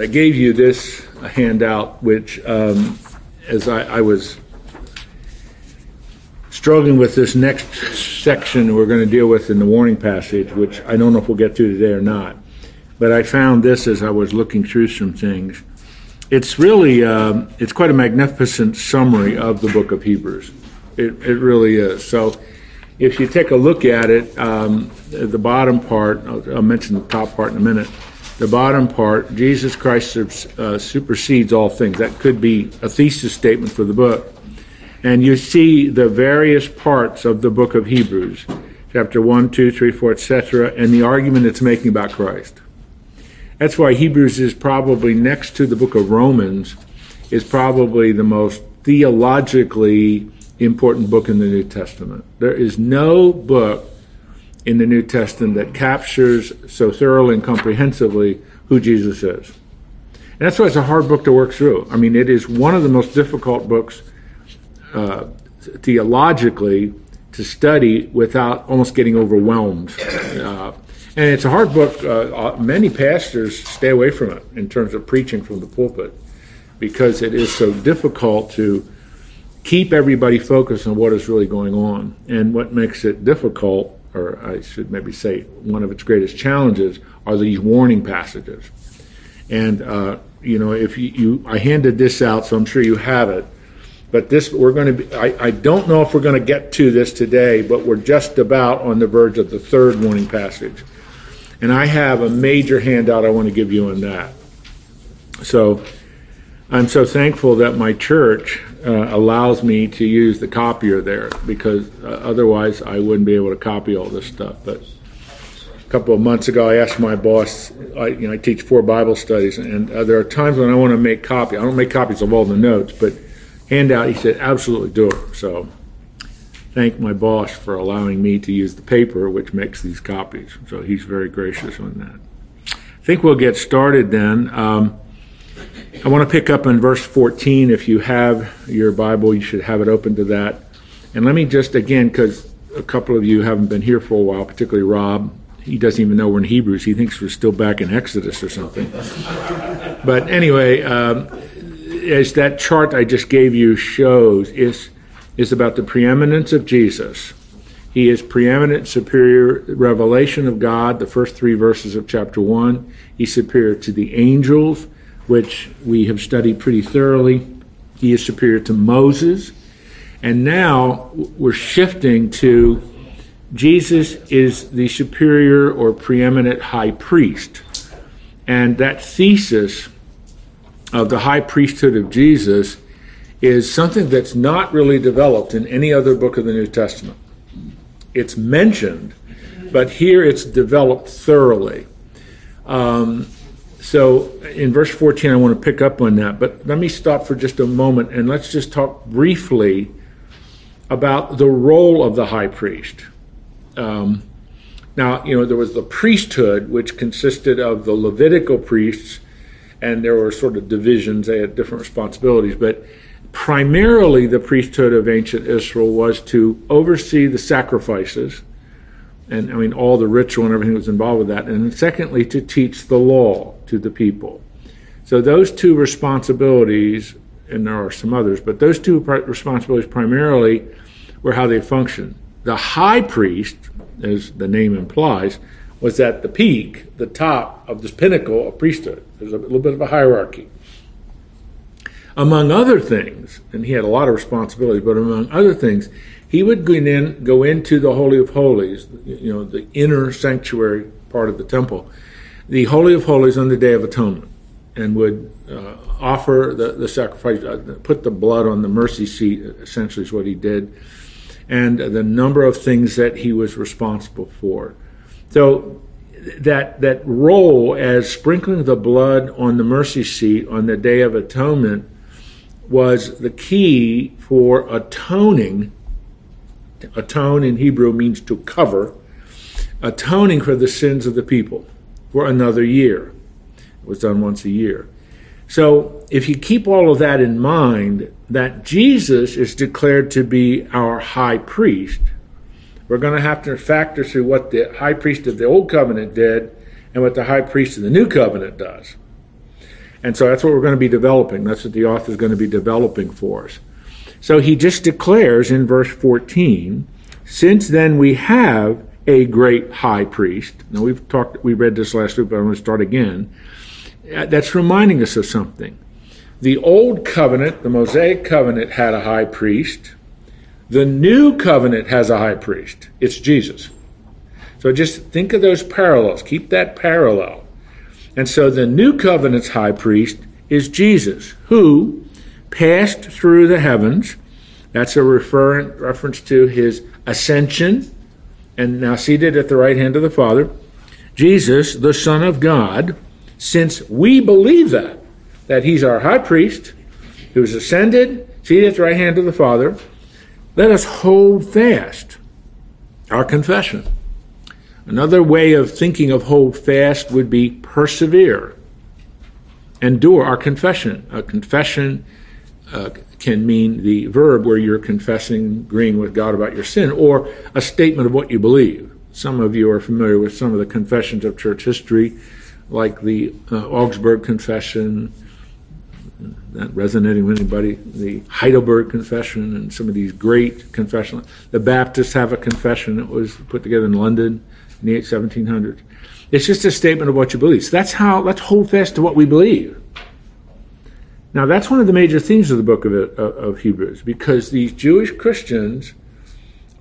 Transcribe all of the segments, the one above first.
I gave you this handout, which, um, as I, I was struggling with this next section we're going to deal with in the warning passage, which I don't know if we'll get to today or not. But I found this as I was looking through some things. It's really um, it's quite a magnificent summary of the book of Hebrews. It, it really is. So if you take a look at it, um, the bottom part, I'll, I'll, mention the top part in a minute. The bottom part, Jesus Christ uh, supersedes all things. That could be a thesis statement for the book. And you see the various parts of the book of Hebrews, chapter 1, 2, 3, 4, etc., and the argument it's making about Christ. That's why Hebrews is probably next to the book of Romans, is probably the most theologically important book in the New Testament. There is no book in the New Testament that captures so thoroughly and comprehensively who Jesus is. And that's why it's a hard book to work through. I mean, it is one of the most difficult books uh, theologically to study without almost getting overwhelmed. Uh, and it's a hard book. Uh, uh, many pastors stay away from it in terms of preaching from the pulpit because it is so difficult to keep everybody focused on what is really going on. And what makes it difficult, or I should maybe say one of its greatest challenges, are these warning passages. And, uh, you know, if you, you, I handed this out, so I'm sure you have it. But this, we're going to be, I, I don't know if we're going to get to this today, but we're just about on the verge of the third warning passage. And I have a major handout I want to give you on that. So I'm so thankful that my church uh, allows me to use the copier there because uh, otherwise I wouldn't be able to copy all this stuff. But a couple of months ago, I asked my boss, I, you know, I teach four Bible studies, and uh, there are times when I want to make copy. I don't make copies of all the notes, but handout, he said, absolutely do it. So thank my boss for allowing me to use the paper which makes these copies. So he's very gracious on that. I think we'll get started then. Um, I want to pick up in verse 14. If you have your Bible, you should have it open to that. And let me just, again, because a couple of you haven't been here for a while, particularly Rob. He doesn't even know we're in Hebrews. He thinks we're still back in Exodus or something. but anyway, um, as that chart I just gave you shows, is is about the preeminence of Jesus. He is preeminent, superior revelation of God, the first three verses of chapter 1. He's superior to the angels, which we have studied pretty thoroughly. He is superior to Moses. And now we're shifting to Jesus is the superior or preeminent high priest. And that thesis of the high priesthood of Jesus is something that's not really developed in any other book of the New Testament. It's mentioned, but here it's developed thoroughly. Um, so in verse 14, I want to pick up on that, but let me stop for just a moment and let's just talk briefly about the role of the high priest. Um, now, you know, there was the priesthood, which consisted of the Levitical priests, and there were sort of divisions, they had different responsibilities, but primarily the priesthood of ancient Israel was to oversee the sacrifices, and I mean all the ritual and everything that was involved with that, and secondly to teach the law to the people. So those two responsibilities, and there are some others, but those two responsibilities primarily were how they functioned. The high priest, as the name implies, was at the peak, the top of this pinnacle of priesthood. There's a little bit of a hierarchy among other things, and he had a lot of responsibilities, but among other things, he would go, in, go into the Holy of Holies, you know, the inner sanctuary part of the temple, the Holy of Holies on the Day of Atonement, and would uh, offer the, the sacrifice, uh, put the blood on the mercy seat, essentially is what he did, and the number of things that he was responsible for. So that that role as sprinkling the blood on the mercy seat on the Day of Atonement was the key for atoning. Atone in Hebrew means to cover, atoning for the sins of the people for another year. It was done once a year. So if you keep all of that in mind, that Jesus is declared to be our high priest, we're going to have to factor through what the high priest of the old covenant did and what the high priest of the new covenant does. And so that's what we're going to be developing. That's what the author is going to be developing for us. So he just declares in verse 14, since then we have a great high priest. Now we've talked, we read this last week, but I'm going to start again. Uh, that's reminding us of something. The old covenant, the Mosaic covenant, had a high priest. The new covenant has a high priest. It's Jesus. So just think of those parallels. Keep that parallel. And so the new covenant's high priest is Jesus, who passed through the heavens. That's a refer- reference to his ascension and now seated at the right hand of the Father. Jesus, the Son of God, since we believe that, that he's our high priest who's ascended, seated at the right hand of the Father, let us hold fast our confession. Another way of thinking of hold fast would be persevere. Endure our confession. A confession uh, can mean the verb where you're confessing, agreeing with God about your sin, or a statement of what you believe. Some of you are familiar with some of the confessions of church history, like the uh, Augsburg Confession, not resonating with anybody, the Heidelberg Confession, and some of these great confessions. The Baptists have a confession that was put together in London in the 1700s. It's just a statement of what you believe. So that's how, let's hold fast to what we believe. Now, that's one of the major themes of the book of, of Hebrews, because these Jewish Christians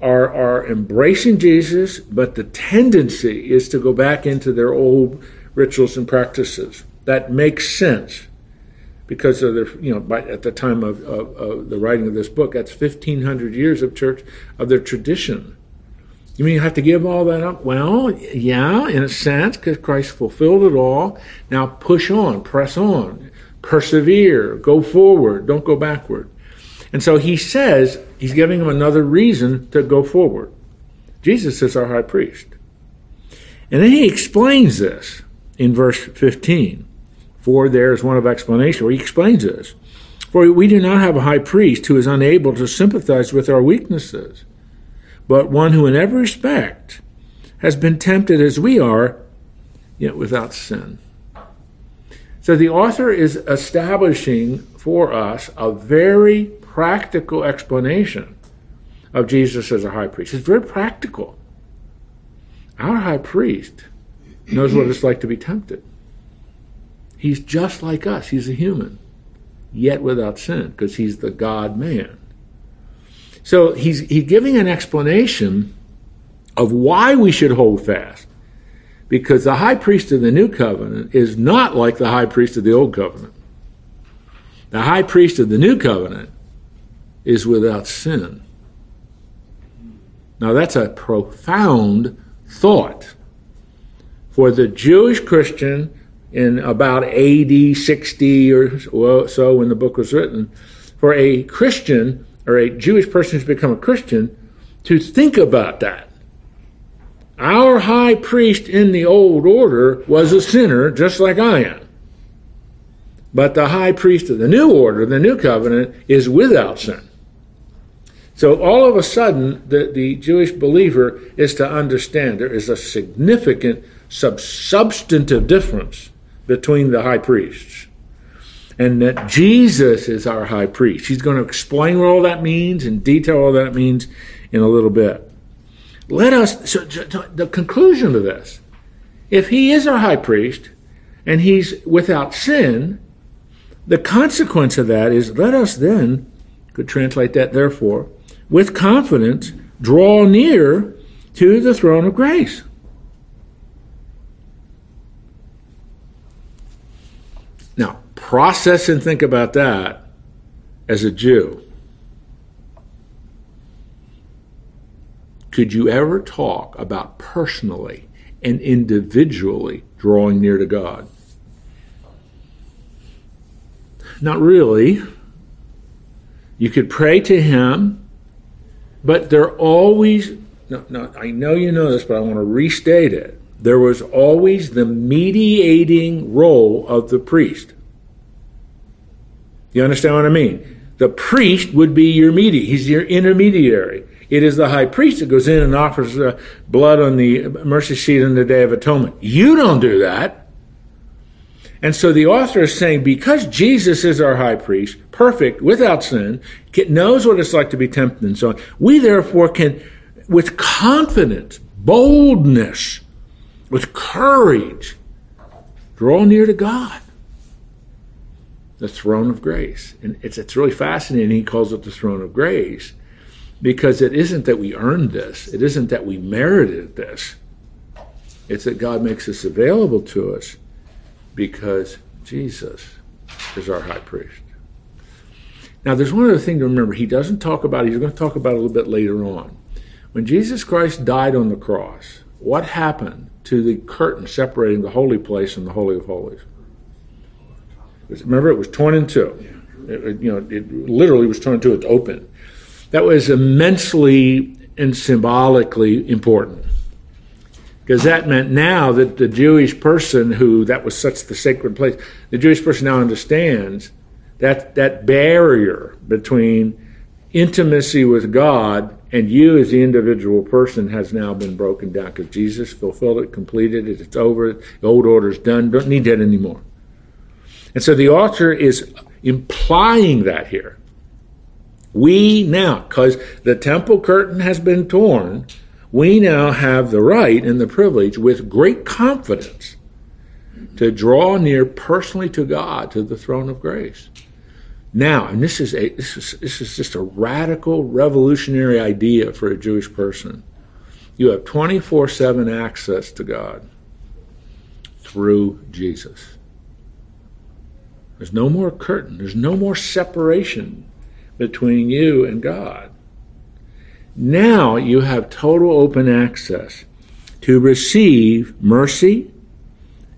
are, are embracing Jesus, but the tendency is to go back into their old rituals and practices. That makes sense because of the, you know, by, at the time of, of, of, the writing of this book, that's 1,500 years of church, of their tradition. You mean you have to give all that up? Well, yeah, in a sense, because Christ fulfilled it all. Now push on, press on, persevere, go forward, don't go backward. And so he says, he's giving him another reason to go forward. Jesus is our high priest. And then he explains this in verse 15. For there is one of explanation where he explains this. For we do not have a high priest who is unable to sympathize with our weaknesses but one who in every respect has been tempted as we are, yet without sin. So the author is establishing for us a very practical explanation of Jesus as a high priest. It's very practical. Our high priest knows what it's like to be tempted. He's just like us, he's a human, yet without sin, because he's the God man. So he's, he's giving an explanation of why we should hold fast. Because the high priest of the new covenant is not like the high priest of the old covenant. The high priest of the new covenant is without sin. Now that's a profound thought. For the Jewish Christian in about AD 60 or so when the book was written, for a Christian or a Jewish person who's become a Christian to think about that. Our high priest in the old order was a sinner just like I am. But the high priest of the new order, the new covenant, is without sin. So all of a sudden, the, the Jewish believer is to understand there is a significant sub- substantive difference between the high priests and that Jesus is our high priest. He's going to explain what all that means and detail all that means in a little bit. Let us, so, the conclusion of this, if he is our high priest and he's without sin, the consequence of that is let us then, could translate that therefore, with confidence, draw near to the throne of grace. Now, process and think about that as a Jew. Could you ever talk about personally and individually drawing near to God? Not really. You could pray to Him, but there always, no, no, I know you know this, but I want to restate it. There was always the mediating role of the priest. You understand what I mean? The priest would be your mediator. He's your intermediary. It is the high priest that goes in and offers uh, blood on the mercy seat on the Day of Atonement. You don't do that. And so the author is saying because Jesus is our high priest, perfect, without sin, knows what it's like to be tempted and so on, we therefore can, with confidence, boldness, with courage, draw near to God. The throne of grace. And it's, it's really fascinating. He calls it the throne of grace because it isn't that we earned this, it isn't that we merited this. It's that God makes this available to us because Jesus is our high priest. Now, there's one other thing to remember. He doesn't talk about, he's going to talk about a little bit later on. When Jesus Christ died on the cross, what happened to the curtain separating the holy place and the Holy of Holies? Remember, it was torn in two. It, you know, it literally was torn in two. It's open. That was immensely and symbolically important because that meant now that the Jewish person who that was such the sacred place, the Jewish person now understands that that barrier between intimacy with God and you as the individual person has now been broken down because Jesus fulfilled it, completed it, it's over, the old order's done, don't need that anymore. And so the author is implying that here. We now, because the temple curtain has been torn, we now have the right and the privilege with great confidence to draw near personally to God, to the throne of grace. Now, and this is a this is this is just a radical revolutionary idea for a Jewish person. You have 24/7 access to God through Jesus. There's no more curtain, there's no more separation between you and God. Now you have total open access to receive mercy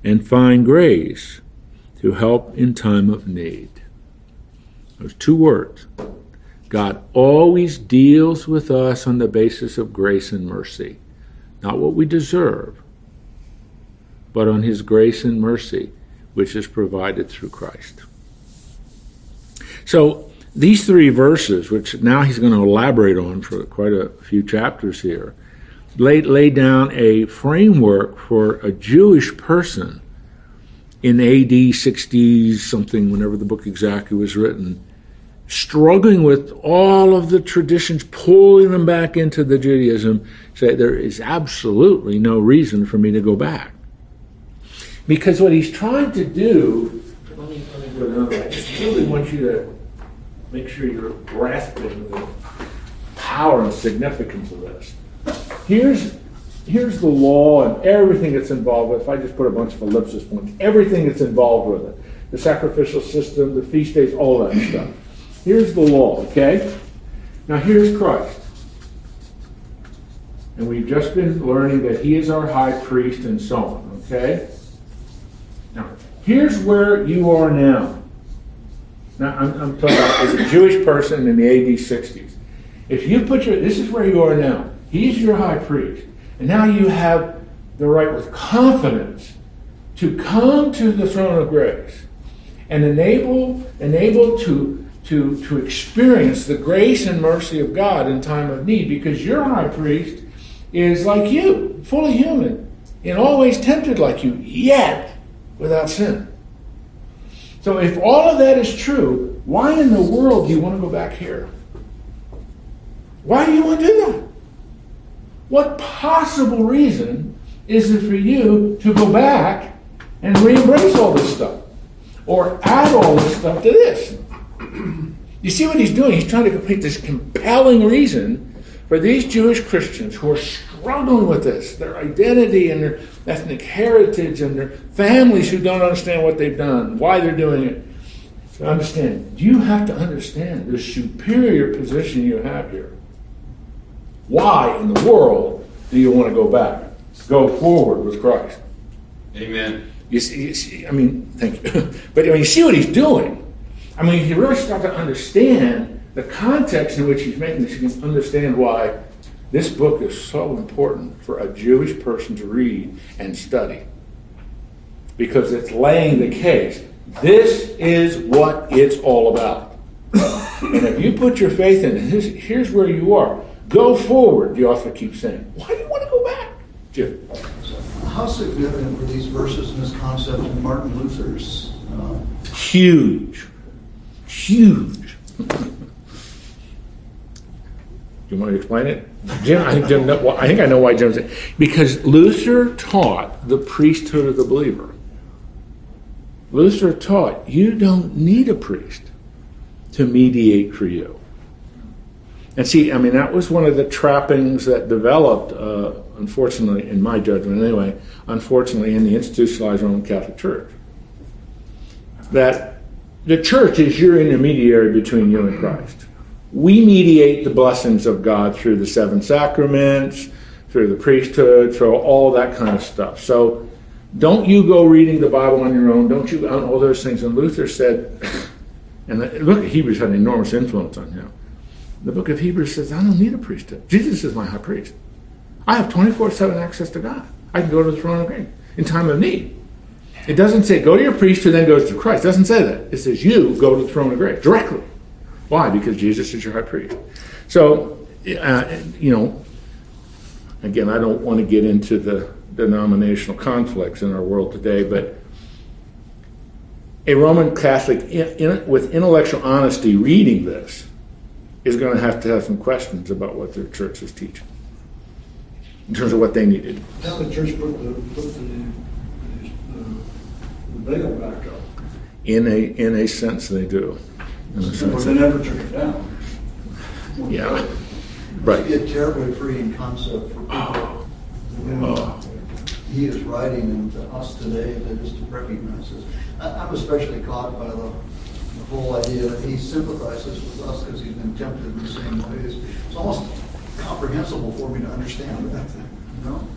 and find grace to help in time of need. Those two words. God always deals with us on the basis of grace and mercy, not what we deserve, but on His grace and mercy, which is provided through Christ. So, these three verses, which now he's going to elaborate on for quite a few chapters here, lay, lay down a framework for a Jewish person in AD 60s, something, whenever the book exactly was written, struggling with all of the traditions, pulling them back into the Judaism, say there is absolutely no reason for me to go back. Because what he's trying to do, let me, let me go down, I just really want you to make sure you're grasping the power and significance of this. Here's here's the law and everything that's involved with. If I just put a bunch of ellipsis points, everything that's involved with it, the sacrificial system, the feast days, all that stuff. Here's the law, okay? Now here's Christ. And we've just been learning that he is our high priest and so on, okay? Now, here's where you are now. Now, I'm, I'm talking about as a Jewish person in the AD 60s. If you put your, this is where you are now. He's your high priest. And now you have the right with confidence to come to the throne of grace and enable, enable to, to, to experience the grace and mercy of God in time of need because your high priest is like you, fully human, and always tempted like you, yet without sin. So if all of that is true, why in the world do you want to go back here? Why do you want to do that? What possible reason is it for you to go back and re-embrace all this stuff? Or add all this stuff to this? You see what he's doing? He's trying to complete this compelling reason for these Jewish Christians who are struggling with this, their identity and their ethnic heritage and their families who don't understand what they've done, why they're doing it. To understand, you have to understand the superior position you have here. Why in the world do you want to go back? Go forward with Christ. Amen. You see, you see I mean, thank you. but when you see what he's doing, I mean, you really start to understand the context in which he's making this. You can understand why this book is so important for a Jewish person to read and study because it's laying the case. This is what it's all about. and if you put your faith in it, here's where you are. Go forward, the author keeps saying. Why do you want to go back? Jim. how significant were these verses and this concept in Martin Luther's? Uh, Huge. Huge. You want to explain it? Jim, I think, well, I think I know why Jim said Because Luther taught the priesthood of the believer. Luther taught you don't need a priest to mediate for you. And see, I mean, that was one of the trappings that developed, uh, unfortunately, in my judgment anyway, unfortunately, in the institutionalized Roman Catholic Church. That the church is your intermediary between you and Christ. We mediate the blessings of God through the seven sacraments, through the priesthood, through all that kind of stuff. So don't you go reading the Bible on your own. Don't you, on all those things. And Luther said, and look, Hebrews had an enormous influence on him. The book of Hebrews says, I don't need a priesthood. Jesus is my high priest. I have 24 7 access to God. I can go to the throne of grace in time of need. It doesn't say go to your priest who then goes to Christ. It doesn't say that. It says you go to the throne of grace directly. Why? Because Jesus is your high priest. So, uh, you know, again, I don't want to get into the denominational conflicts in our world today, but a Roman Catholic in, in, with intellectual honesty reading this is going to have to have some questions about what their church is teaching in terms of what they needed. Now the church put the, put the, the, the veil back up. In a in a sense, they do. In a sense, they never took it down. Yeah, right. It'd be a terribly freeing concept for people. Oh. oh. He is writing into us today that is to recognize this. I'm especially caught by the the whole idea that he sympathizes with us because he's been tempted in the same ways. It's almost comprehensible for me to understand that, you know?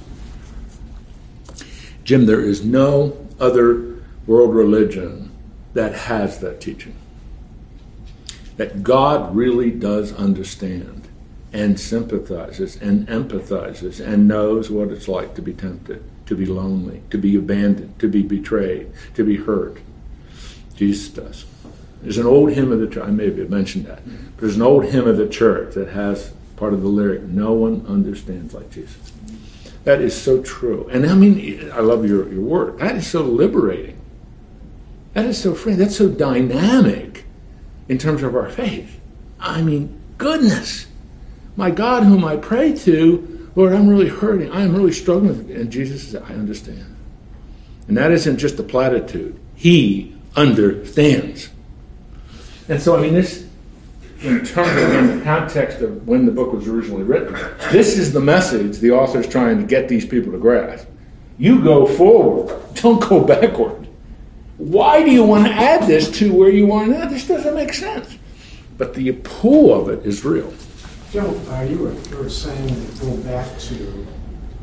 Jim, there is no other world religion that has that teaching. That God really does understand and sympathizes and empathizes and knows what it's like to be tempted, to be lonely, to be abandoned, to be betrayed, to be hurt. Jesus does. There's an old hymn of the church, I may have mentioned that. But there's an old hymn of the church that has part of the lyric, No one understands like Jesus. That is so true. And I mean, I love your, your word. That is so liberating. That is so free. That's so dynamic in terms of our faith. I mean, goodness. My God, whom I pray to, Lord, I'm really hurting. I am really struggling. And Jesus says, I understand. And that isn't just a platitude. He understands. And so, I mean, this, in terms of in the context of when the book was originally written, this is the message the author's trying to get these people to grasp. You go forward, don't go backward. Why do you want to add this to where you are now? This doesn't make sense. But the pull of it is real. Joe, uh, you, were, you were saying to go back to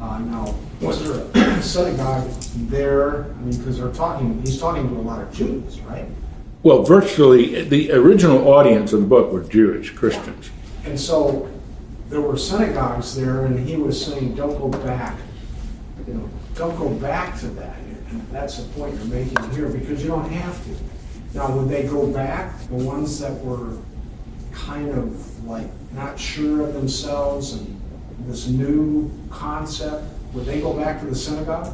uh, now, was there a synagogue there? I mean, because they're talking, he's talking to a lot of Jews, right? Well, virtually the original audience of the book were Jewish Christians. And so there were synagogues there, and he was saying, "Don't go back. You know, don't go back to that." That's the point you're making here, because you don't have to. Now, would they go back? The ones that were kind of like not sure of themselves and this new concept, would they go back to the synagogue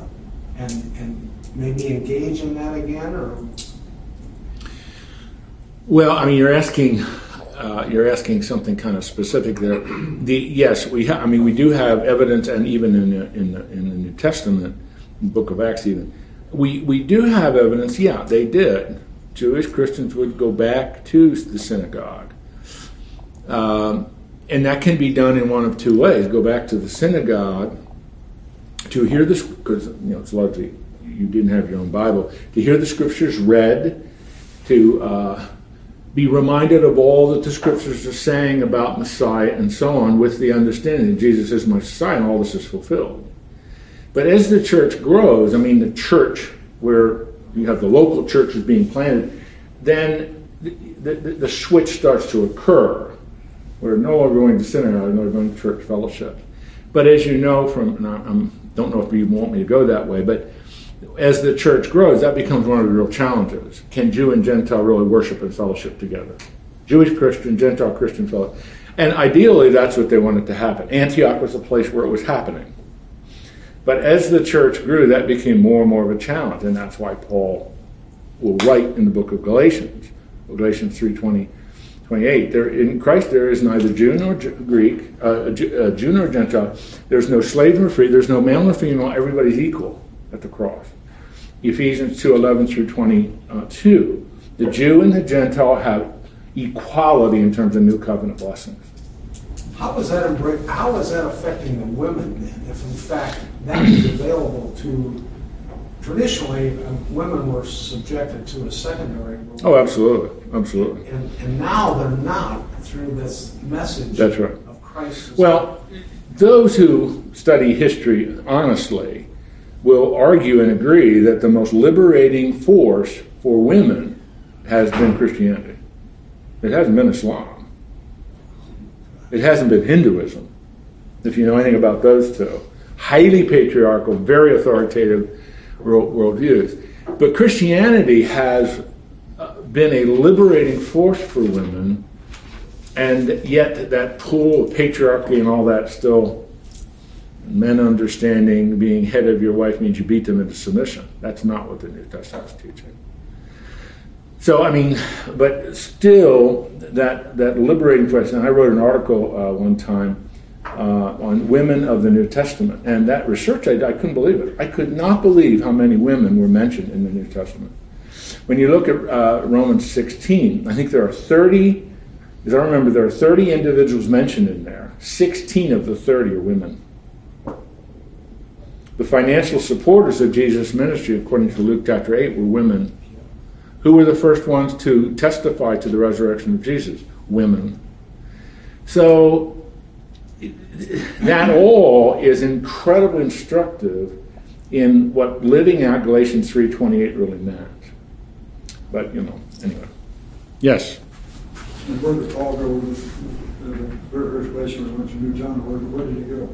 and and maybe engage in that again, or well, I mean, you're asking uh, you're asking something kind of specific there. The yes, we ha- I mean, we do have evidence, and even in the, in the, in the New Testament, Book of Acts, even we we do have evidence. Yeah, they did. Jewish Christians would go back to the synagogue, um, and that can be done in one of two ways: go back to the synagogue to hear this, because you know it's largely you didn't have your own Bible to hear the scriptures read, to uh, be reminded of all that the scriptures are saying about Messiah and so on, with the understanding that Jesus is Messiah and all this is fulfilled. But as the church grows, I mean, the church where you have the local churches being planted, then the, the, the switch starts to occur where no longer going to synagogue, no longer going to church fellowship. But as you know from, I don't know if you want me to go that way, but as the church grows, that becomes one of the real challenges. Can Jew and Gentile really worship and fellowship together? Jewish Christian, Gentile Christian fellowship. And ideally, that's what they wanted to happen. Antioch was a place where it was happening. But as the church grew, that became more and more of a challenge, and that's why Paul will write in the book of Galatians, Galatians 3:20, 28. There in Christ there is neither Jew nor Greek, uh, Jew, Jew nor Gentile. There's no slave nor free. There's no male nor female. Everybody's equal at the cross. Ephesians 2:11 through 22. The Jew and the Gentile have equality in terms of new covenant blessings. How is that how is that affecting the women then? If in fact that is available to traditionally uh, women were subjected to a secondary role. Oh, absolutely, absolutely. And, and now they're not through this message. That's right. Of Christ. Well, those who study history honestly will argue and agree that the most liberating force for women has been Christianity. It hasn't been Islam. It hasn't been Hinduism, if you know anything about those two. Highly patriarchal, very authoritative world, worldviews. But Christianity has uh, been a liberating force for women, and yet that pool of patriarchy and all that still, men understanding being head of your wife means you beat them into submission. That's not what the New Testament is teaching. So I mean, but still, that that liberating question. I wrote an article uh, one time uh, on women of the New Testament, and that research I, I couldn't believe it. I could not believe how many women were mentioned in the New Testament. When you look at uh, Romans 16, I think there are 30. As I remember, there are 30 individuals mentioned in there. 16 of the 30 are women. The financial supporters of Jesus' ministry, according to Luke chapter 8, were women who were the first ones to testify to the resurrection of Jesus? Women. So that all is incredibly instructive in what living out Galatians 3.28 really meant. But, you know, anyway. Yes? And where did Paul go the very first place he went to New John? Where, where did he go?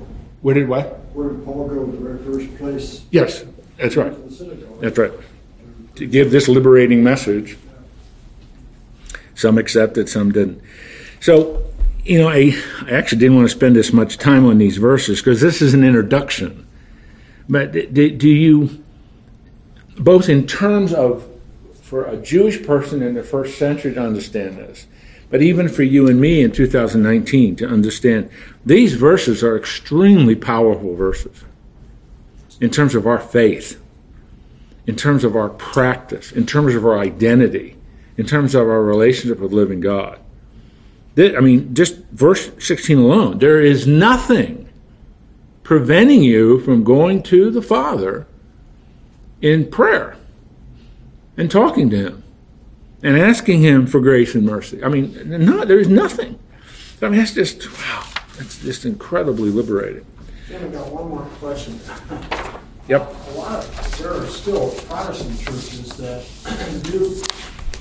Where did what? Where did Paul go to the very first place? Yes, that's right. That's right to give this liberating message. Some accepted, some didn't. So, you know, I, I actually didn't want to spend this much time on these verses because this is an introduction. But do, do you, both in terms of for a Jewish person in the first century to understand this, but even for you and me in 2019 to understand, these verses are extremely powerful verses in terms of our faith in terms of our practice, in terms of our identity, in terms of our relationship with living God. I mean, just verse 16 alone, there is nothing preventing you from going to the Father in prayer and talking to Him and asking Him for grace and mercy. I mean, no, there is nothing. I mean, that's just, wow, that's just incredibly liberating. I got one more question. Yep. A lot of, there are still Protestant churches that do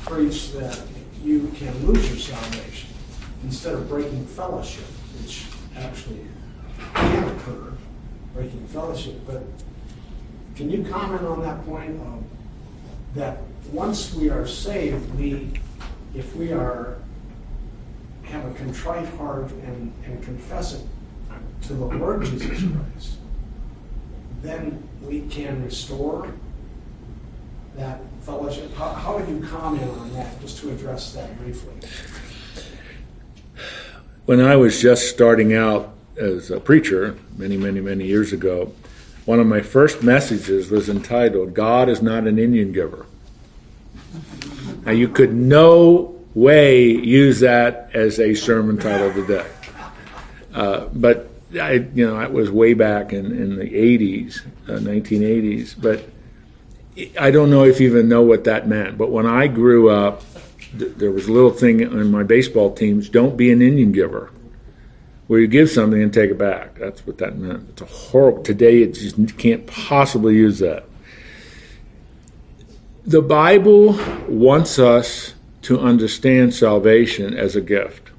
preach that you can lose your salvation instead of breaking fellowship, which actually can occur, breaking fellowship. But can you comment on that point of that once we are saved, we, if we are have a contrite heart and, and confess it to the Lord Jesus Christ, then we can restore that fellowship. How, how would you comment on that, just to address that briefly? When I was just starting out as a preacher many, many, many years ago, one of my first messages was entitled, God is not an Indian giver. Now, you could no way use that as a sermon title today. Uh, but I, you know, that was way back in, in the 80s, uh, 1980s. But I don't know if you even know what that meant. But when I grew up, th- there was a little thing on my baseball teams don't be an Indian giver, where you give something and take it back. That's what that meant. It's a horrible, today it just can't possibly use that. The Bible wants us to understand salvation as a gift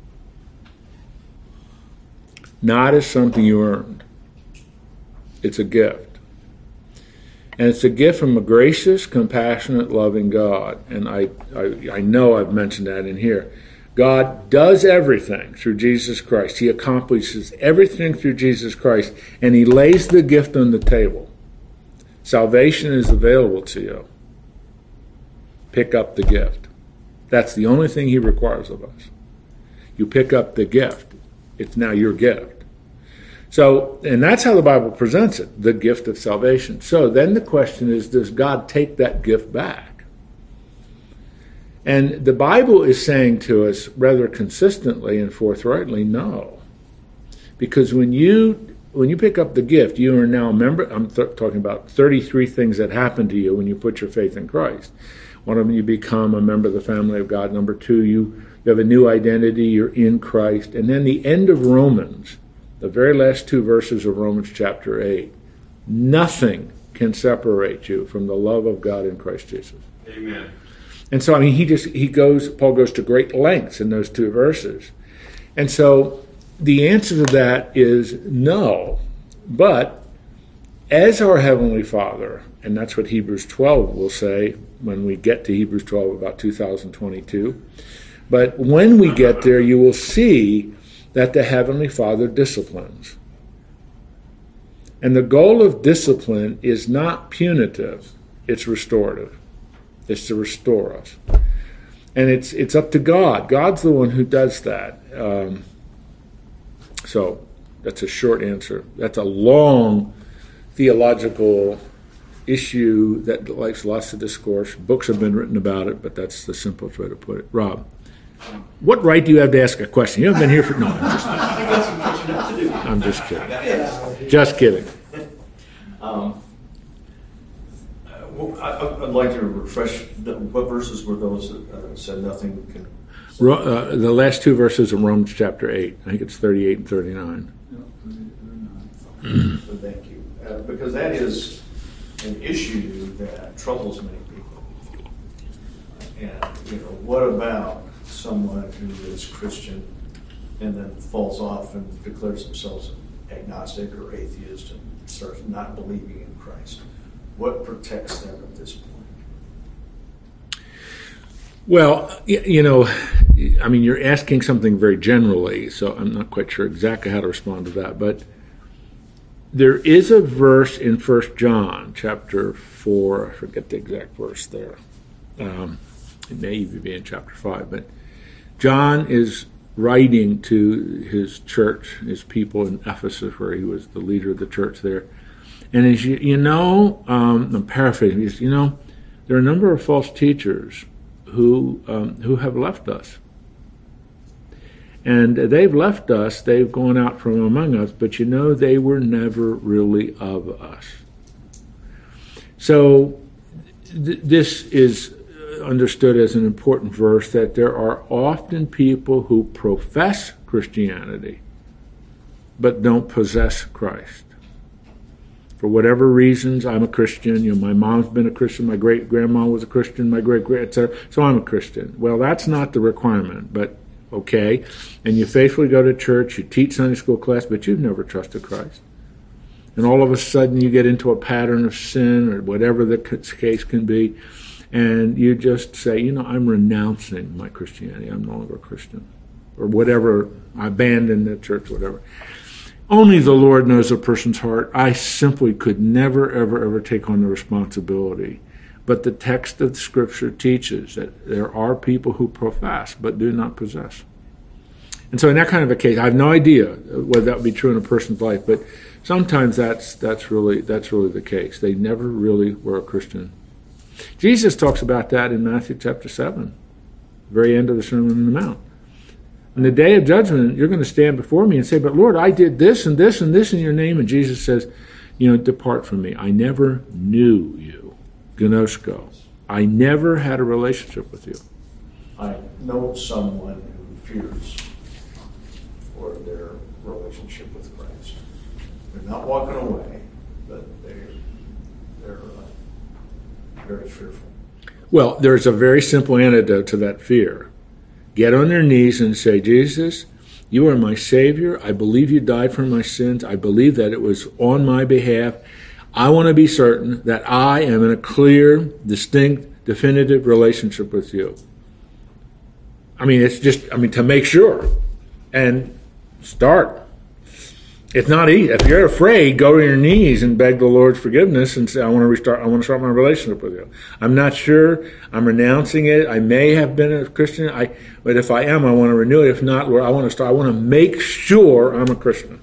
not as something you earned. It's a gift. And it's a gift from a gracious, compassionate, loving God. And I, I, I know I've mentioned that in here. God does everything through Jesus Christ. He accomplishes everything through Jesus Christ, and He lays the gift on the table. Salvation is available to you. Pick up the gift. That's the only thing He requires of us. You pick up the gift, it's now your gift. So, and that's how the Bible presents it the gift of salvation. So then the question is does God take that gift back? And the Bible is saying to us rather consistently and forthrightly, no. Because when you when you pick up the gift, you are now a member. I'm th- talking about 33 things that happen to you when you put your faith in Christ. One of them, you become a member of the family of God. Number two, you, you have a new identity. You're in Christ. And then the end of Romans, the very last two verses of Romans chapter 8. Nothing can separate you from the love of God in Christ Jesus. Amen. And so, I mean, he just, he goes, Paul goes to great lengths in those two verses. And so the answer to that is no. But as our Heavenly Father, and that's what Hebrews 12 will say when we get to Hebrews 12 about 2022. But when we get there, you will see that the Heavenly Father disciplines. And the goal of discipline is not punitive, it's restorative It's to restore us. And it's it's up to God. God's the one who does that. Um, so that's a short answer. That's a long theological issue that likes lots of discourse. Books have been written about it, but that's the simplest way to put it. Rob, what right do you have to ask a question? You haven't been here for no. I'm just, I'm just kidding. Just kidding. Um, well, I, would like to refresh. The, what verses were those that uh, said nothing can? Uh, the last two verses of Romans chapter eight. I think it's thirty-eight and thirty-nine. so thank you, uh, because that is an issue that troubles many people. And you know, what about someone who is Christian and then falls off and declares themselves an agnostic or atheist and starts not believing in Christ? What protects them at this point? Well, you know, I mean, you're asking something very generally, so I'm not quite sure exactly how to respond to that. But there is a verse in First John, chapter four. I forget the exact verse there. Um, it may even be in chapter five, but John is writing to his church, his people in Ephesus, where he was the leader of the church there, and as you, you know, um, I'm paraphrasing, you know, there are a number of false teachers who, um, who have left us. And they've left us, they've gone out from among us, but you know, they were never really of us. So th- this is understood as an important verse that there are often people who profess Christianity but don't possess Christ for whatever reasons, I'm a Christian. You know, my mom's been a Christian, my great grandma was a Christian, my great great, etc. So I'm a Christian. Well, that's not the requirement, but okay. And you faithfully go to church, you teach Sunday school class, but you've never trusted Christ. And all of a sudden, you get into a pattern of sin or whatever the case can be, and you just say, you know, I'm renouncing my Christianity. I'm no longer a Christian, or whatever. I abandon the church, whatever. Only the Lord knows a person's heart. I simply could never, ever, ever take on the responsibility. But the text of the Scripture teaches that there are people who profess but do not possess. And so, in that kind of a case, I have no idea whether that would be true in a person's life, but sometimes that's that's really that's really the case. They never really were a Christian. Jesus talks about that in Matthew chapter seven, very end of the Sermon on the Mount. In the day of judgment, you're going to stand before me and say, But Lord, I did this and this and this in your name. And Jesus says, You know, depart from me. I never knew you. Gnosko. I never had a relationship with you. I know someone who fears for their relationship with Christ. They're not walking away, but they're, they're very fearful. Well, there's a very simple antidote to that fear get on your knees and say, Jesus, you are my Savior. I believe you died for my sins. I believe that it was on my behalf. I want to be certain that I am in a clear, distinct, definitive relationship with you. I mean, it's just, I mean, to make sure and start. It's not easy. If you're afraid, go to your knees and beg the Lord's forgiveness and say, I want to restart, I want to start my relationship with you. I'm not sure. I'm renouncing it. I may have been a Christian. I, but if I am, I want to renew it. If not, Lord, I want to start, I want to make sure I'm a Christian.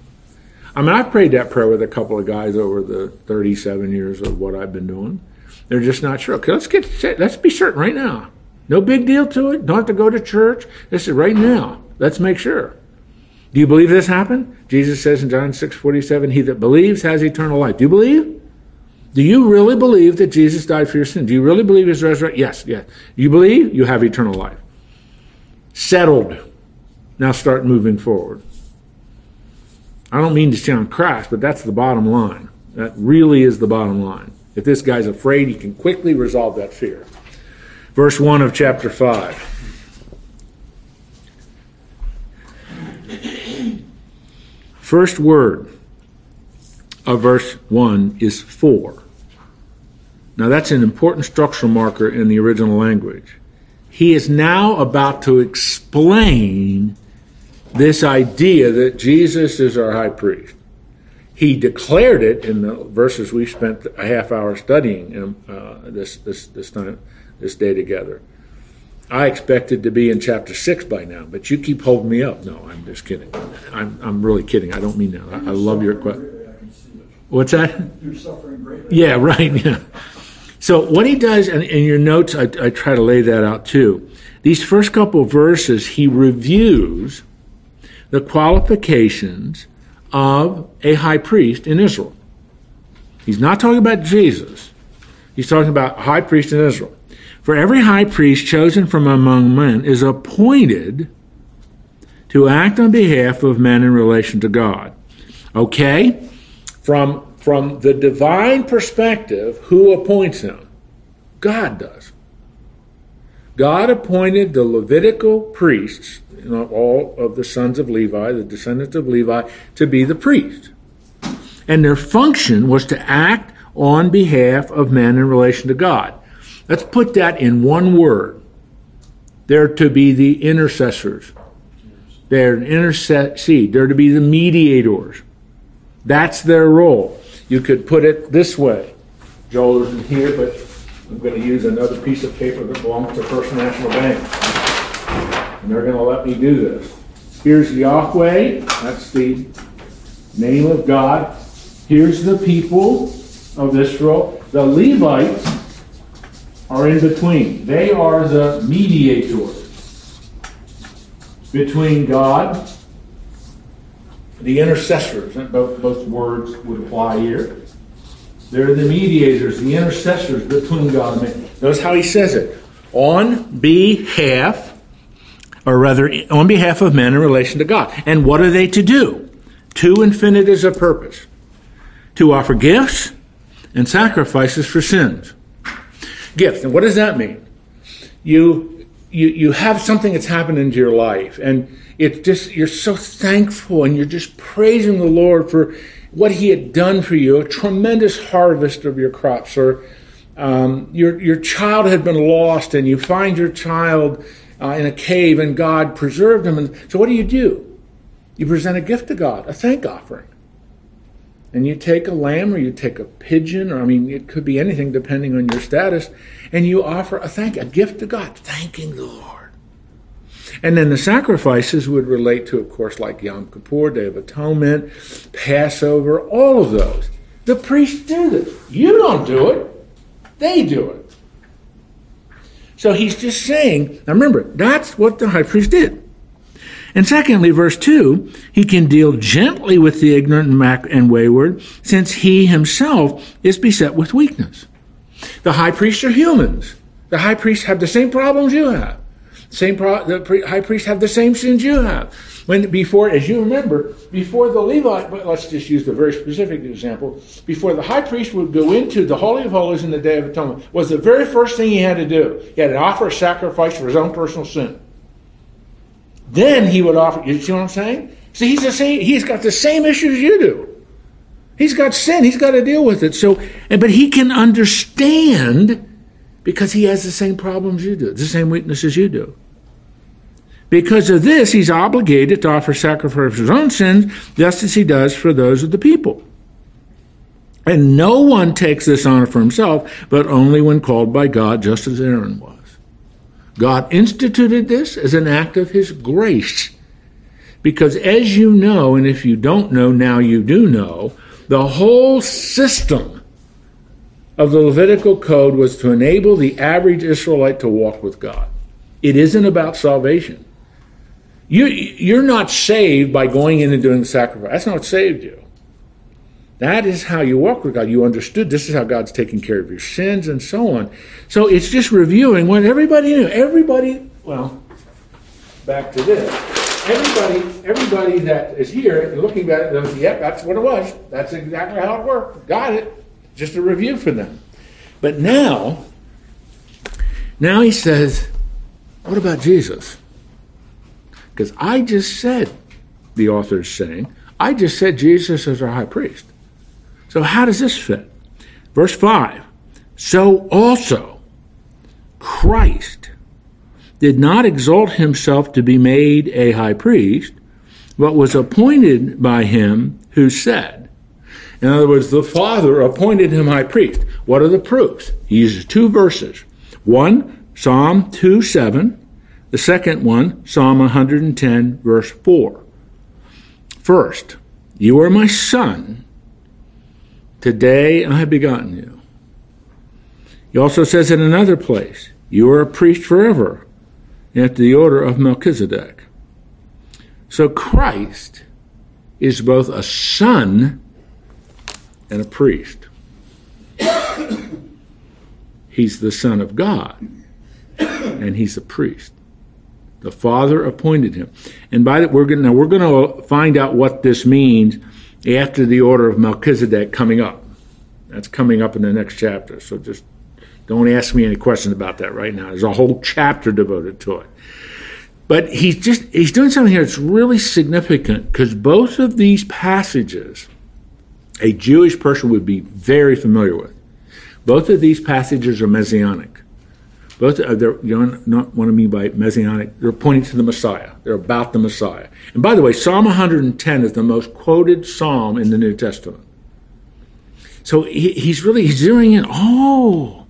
I mean, I've prayed that prayer with a couple of guys over the 37 years of what I've been doing. They're just not sure. Okay, let's get, let's be certain right now. No big deal to it. Don't have to go to church. This is right now. Let's make sure. Do you believe this happened? Jesus says in John 6 47, He that believes has eternal life. Do you believe? Do you really believe that Jesus died for your sin? Do you really believe His resurrection? Yes, yes. You believe? You have eternal life. Settled. Now start moving forward. I don't mean to sound crass, but that's the bottom line. That really is the bottom line. If this guy's afraid, he can quickly resolve that fear. Verse 1 of chapter 5. First word of verse 1 is for. Now, that's an important structural marker in the original language. He is now about to explain this idea that Jesus is our high priest. He declared it in the verses we spent a half hour studying uh, this, this, this time, this day together. I expected to be in chapter six by now, but you keep holding me up. No, I'm just kidding. I'm, I'm really kidding. I don't mean that. I, I love your question. What's that? You're suffering greatly. Yeah, right. Yeah. So what he does, and in your notes, I, I try to lay that out too. These first couple verses, he reviews the qualifications of a high priest in Israel. He's not talking about Jesus. He's talking about a high priest in Israel. For every high priest chosen from among men is appointed to act on behalf of men in relation to God. Okay? From, from the divine perspective, who appoints him? God does. God appointed the Levitical priests, you know, all of the sons of Levi, the descendants of Levi, to be the priest. And their function was to act on behalf of men in relation to God. Let's put that in one word. They're to be the intercessors. They're to intercede. They're to be the mediators. That's their role. You could put it this way. Joel isn't here, but I'm going to use another piece of paper that belongs to First National Bank. And they're going to let me do this. Here's Yahweh. That's the name of God. Here's the people of Israel. The Levites are in between. They are the mediators between God, the intercessors, both, both words would apply here. They're the mediators, the intercessors between God and man. Notice how he says it. On behalf, or rather, on behalf of men in relation to God. And what are they to do? Two infinitives of purpose. To offer gifts and sacrifices for sins gift. And what does that mean? You, you, you have something that's happened into your life and it's just, you're so thankful and you're just praising the Lord for what he had done for you, a tremendous harvest of your crops or, um, your, your child had been lost and you find your child uh, in a cave and God preserved him. And so what do you do? You present a gift to God, a thank offering and you take a lamb or you take a pigeon, or I mean, it could be anything depending on your status, and you offer a thank, a gift to God, thanking the Lord. And then the sacrifices would relate to, of course, like Yom Kippur, Day of Atonement, Passover, all of those. The priests do this. You don't do it, they do it. So he's just saying, now remember, that's what the high priest did. And secondly, verse 2, he can deal gently with the ignorant and wayward, since he himself is beset with weakness. The high priests are humans. The high priests have the same problems you have. Same pro- the high priests have the same sins you have. When before, as you remember, before the Levite, but let's just use the very specific example. Before the high priest would go into the Holy of Holies in the Day of Atonement, was the very first thing he had to do. He had to offer a sacrifice for his own personal sin. Then he would offer. You see what I'm saying? See, he's the same. He's got the same issues you do. He's got sin. He's got to deal with it. So, but he can understand because he has the same problems you do, the same weaknesses you do. Because of this, he's obligated to offer sacrifice for his own sins, just as he does for those of the people. And no one takes this honor for himself, but only when called by God, just as Aaron was. God instituted this as an act of his grace. Because as you know, and if you don't know, now you do know, the whole system of the Levitical code was to enable the average Israelite to walk with God. It isn't about salvation. You, you're not saved by going in and doing the sacrifice. That's not what saved you. That is how you walk with God. You understood this is how God's taking care of your sins and so on. So it's just reviewing what everybody knew. Everybody, well, back to this. Everybody, everybody that is here looking at it, yep, that's what it was. That's exactly how it worked. Got it. Just a review for them. But now, now he says, what about Jesus? Because I just said, the author is saying, I just said Jesus is our high priest. So, how does this fit? Verse 5 So also Christ did not exalt himself to be made a high priest, but was appointed by him who said, in other words, the Father appointed him high priest. What are the proofs? He uses two verses. One, Psalm 2 7. The second one, Psalm 110, verse 4. First, you are my son. Today I have begotten you. He also says in another place, You are a priest forever, after the order of Melchizedek. So Christ is both a son and a priest. he's the Son of God, and he's a priest. The Father appointed him. And by that, we're going now we're going to find out what this means after the order of Melchizedek coming up. That's coming up in the next chapter. So just don't ask me any questions about that right now. There's a whole chapter devoted to it. But he's just he's doing something here that's really significant because both of these passages a Jewish person would be very familiar with. Both of these passages are messianic. Both uh, are, you know not what I mean by messianic. They're pointing to the Messiah. They're about the Messiah. And by the way, Psalm 110 is the most quoted psalm in the New Testament. So he, he's really zeroing in. Oh,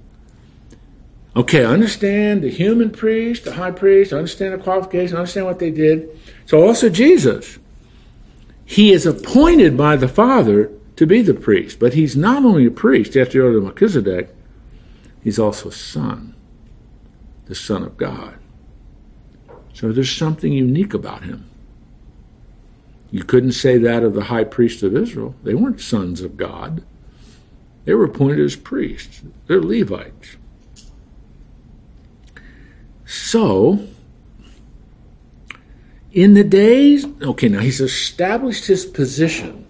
okay. I understand the human priest, the high priest. I understand the qualifications. I understand what they did. So also Jesus. He is appointed by the Father to be the priest. But he's not only a priest after the order of Melchizedek, he's also a son, the Son of God. So there's something unique about him. You couldn't say that of the high priest of Israel. They weren't sons of God. They were appointed as priests. They're Levites. So, in the days, okay, now he's established his position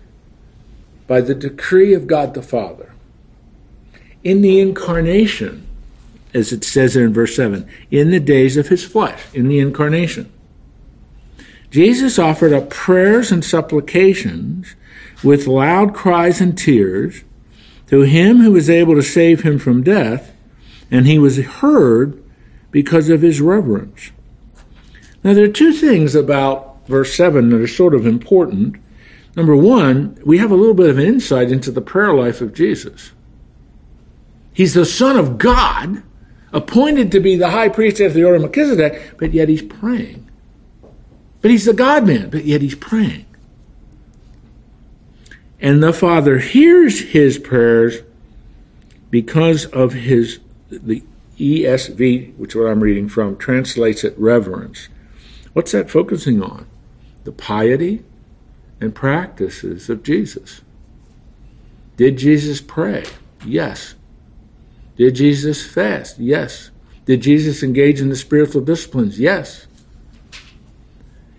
by the decree of God the Father. In the incarnation, as it says there in verse 7, in the days of his flesh, in the incarnation. Jesus offered up prayers and supplications with loud cries and tears to him who was able to save him from death, and he was heard because of his reverence. Now, there are two things about verse 7 that are sort of important Number one, we have a little bit of an insight into the prayer life of Jesus. He's the Son of God, appointed to be the high priest after the order of Melchizedek, but yet he's praying. But he's the God man, but yet he's praying. And the Father hears his prayers because of his, the ESV, which is what I'm reading from, translates it reverence. What's that focusing on? The piety, and practices of Jesus. Did Jesus pray? Yes. Did Jesus fast? Yes. Did Jesus engage in the spiritual disciplines? Yes.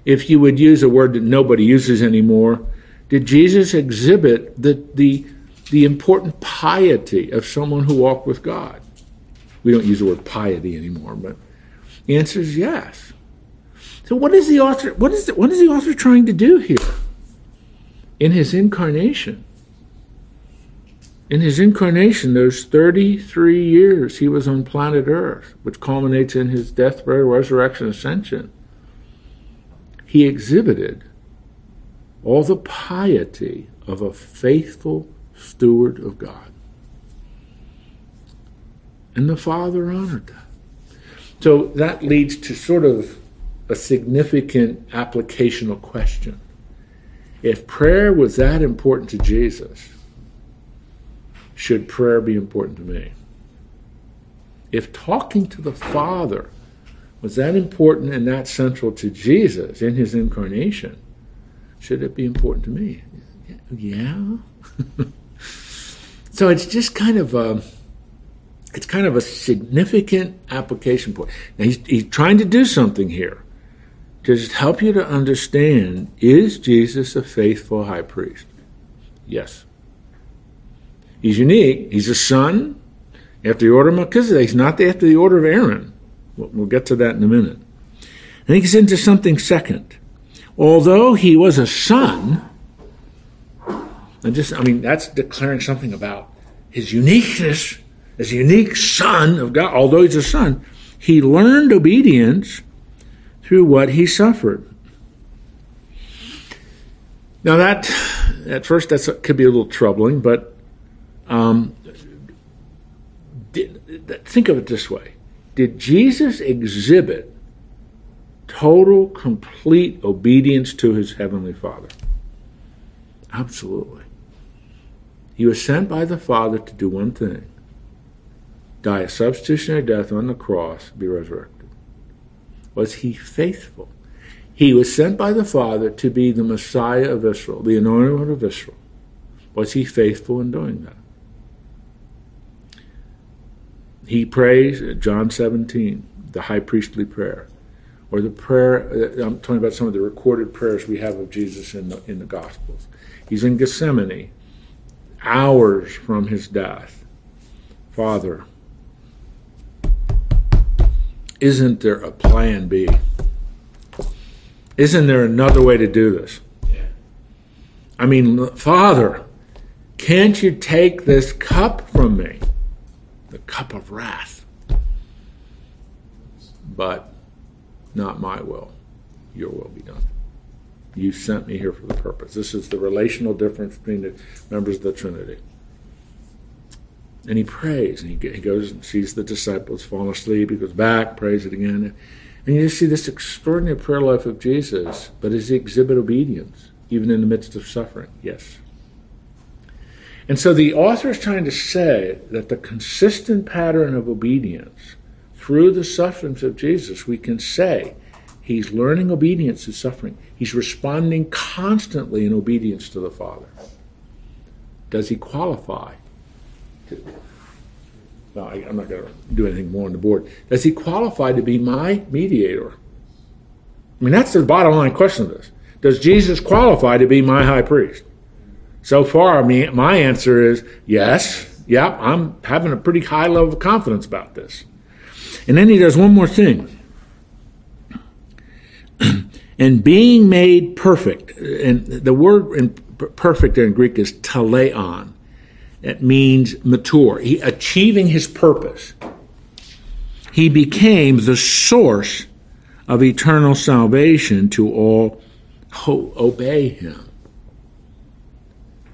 If you would use a word that nobody uses anymore, did Jesus exhibit the, the, the important piety of someone who walked with God? We don't use the word piety anymore, but the answer is yes. So what is the author what is the, what is the author trying to do here? in his incarnation. In his incarnation, those 33 years he was on planet Earth, which culminates in his death, burial, resurrection, ascension. he exhibited all the piety of a faithful steward of God. And the Father honored that. So that leads to sort of a significant applicational question. If prayer was that important to Jesus, should prayer be important to me? If talking to the Father was that important and that central to Jesus in his incarnation, should it be important to me? Yeah. so it's just kind of a it's kind of a significant application point. Now he's, he's trying to do something here to just help you to understand is Jesus a faithful high priest? Yes. He's unique. He's a son after the order of Melchizedek. He's not after the order of Aaron. We'll, get to that in a minute. And he gets into something second. Although he was a son, and just, I mean, that's declaring something about his uniqueness as a unique son of God. Although he's a son, he learned obedience through what he suffered. Now that, at first, that could be a little troubling, but um, did, think of it this way: Did Jesus exhibit total, complete obedience to his heavenly Father? Absolutely. He was sent by the Father to do one thing die a substitutionary death on the cross, be resurrected. Was he faithful? He was sent by the Father to be the Messiah of Israel, the anointed one of Israel. Was he faithful in doing that? He prays, uh, John 17, the high priestly prayer, or the prayer, uh, I'm talking about some of the recorded prayers we have of Jesus in the, in the Gospels. He's in Gethsemane hours from his death. Father, isn't there a plan B? Isn't there another way to do this? Yeah. I mean, Father, can't you take this cup from me? The cup of wrath. But not my will, your will be done. You sent me here for the purpose. This is the relational difference between the members of the Trinity. And he prays, and he, goes and sees the disciples fall asleep. He goes back, prays it again. And you see this extraordinary prayer life of Jesus, but does he exhibit obedience, even in the midst of suffering? Yes. And so the author is trying to say that the consistent pattern of obedience through the sufferings of Jesus, we can say he's learning obedience through suffering. He's responding constantly in obedience to the Father. Does he qualify? To, well, I, am not going to do anything more on the board. Does he qualify to be my mediator? I mean, that's the bottom line question of this. Does Jesus qualify to be my high priest? So far, my answer is yes. Yep, I'm having a pretty high level of confidence about this. And then he does one more thing and being made perfect. And the word in perfect in Greek is teleon. It means mature. He, achieving his purpose. He became the source of eternal salvation to all who obey him.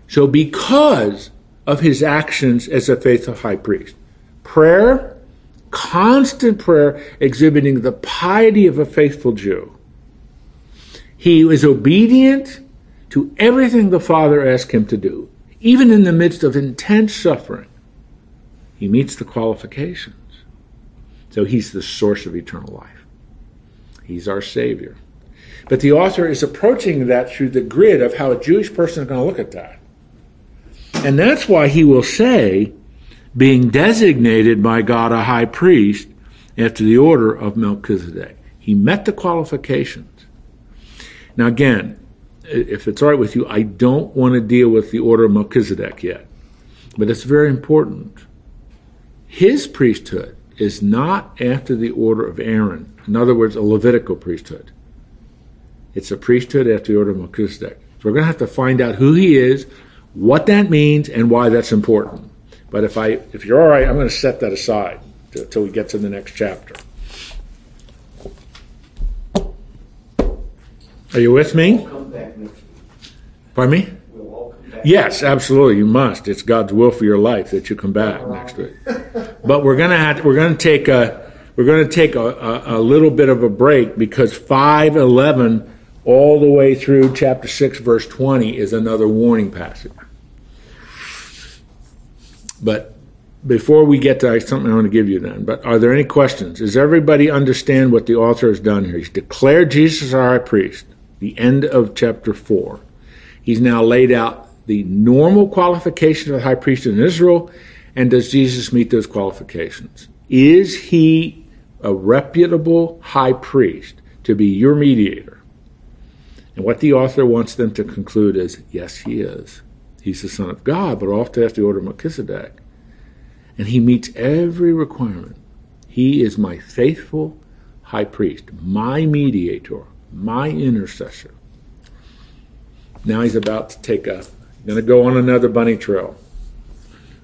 So, because of his actions as a faithful high priest, prayer, constant prayer, exhibiting the piety of a faithful Jew, he was obedient to everything the Father asked him to do, even in the midst of intense suffering. He meets the qualifications. So he's the source of eternal life. He's our Savior. But the author is approaching that through the grid of how a Jewish person is going to look at that. And that's why he will say, being designated by God a high priest after the order of Melchizedek. He met the qualifications. Now, again, if it's all right with you, I don't want to deal with the order of Melchizedek yet, but it's very important. His priesthood is not after the order of Aaron, in other words, a Levitical priesthood. It's a priesthood after the order of Melchizedek. So we're going to have to find out who he is, what that means, and why that's important. But if I, if you're all right, I'm going to set that aside until we get to the next chapter. Are you with me? We'll come back next week. Pardon me? We'll all come back. Yes, absolutely. You must. It's God's will for your life that you come back next week. But we're gonna have we're gonna take a we're gonna take a, a, a little bit of a break because five eleven all the way through chapter six verse twenty is another warning passage. But before we get to something I want to give you then, but are there any questions? Does everybody understand what the author has done here? He's declared Jesus our high priest, the end of chapter four. He's now laid out the normal qualifications of the high priest in Israel, and does Jesus meet those qualifications? Is he a reputable high priest to be your mediator? And what the author wants them to conclude is yes, he is. He's the Son of God, but often after the order of Melchizedek. And he meets every requirement. He is my faithful high priest, my mediator, my intercessor. Now he's about to take a, going to go on another bunny trail,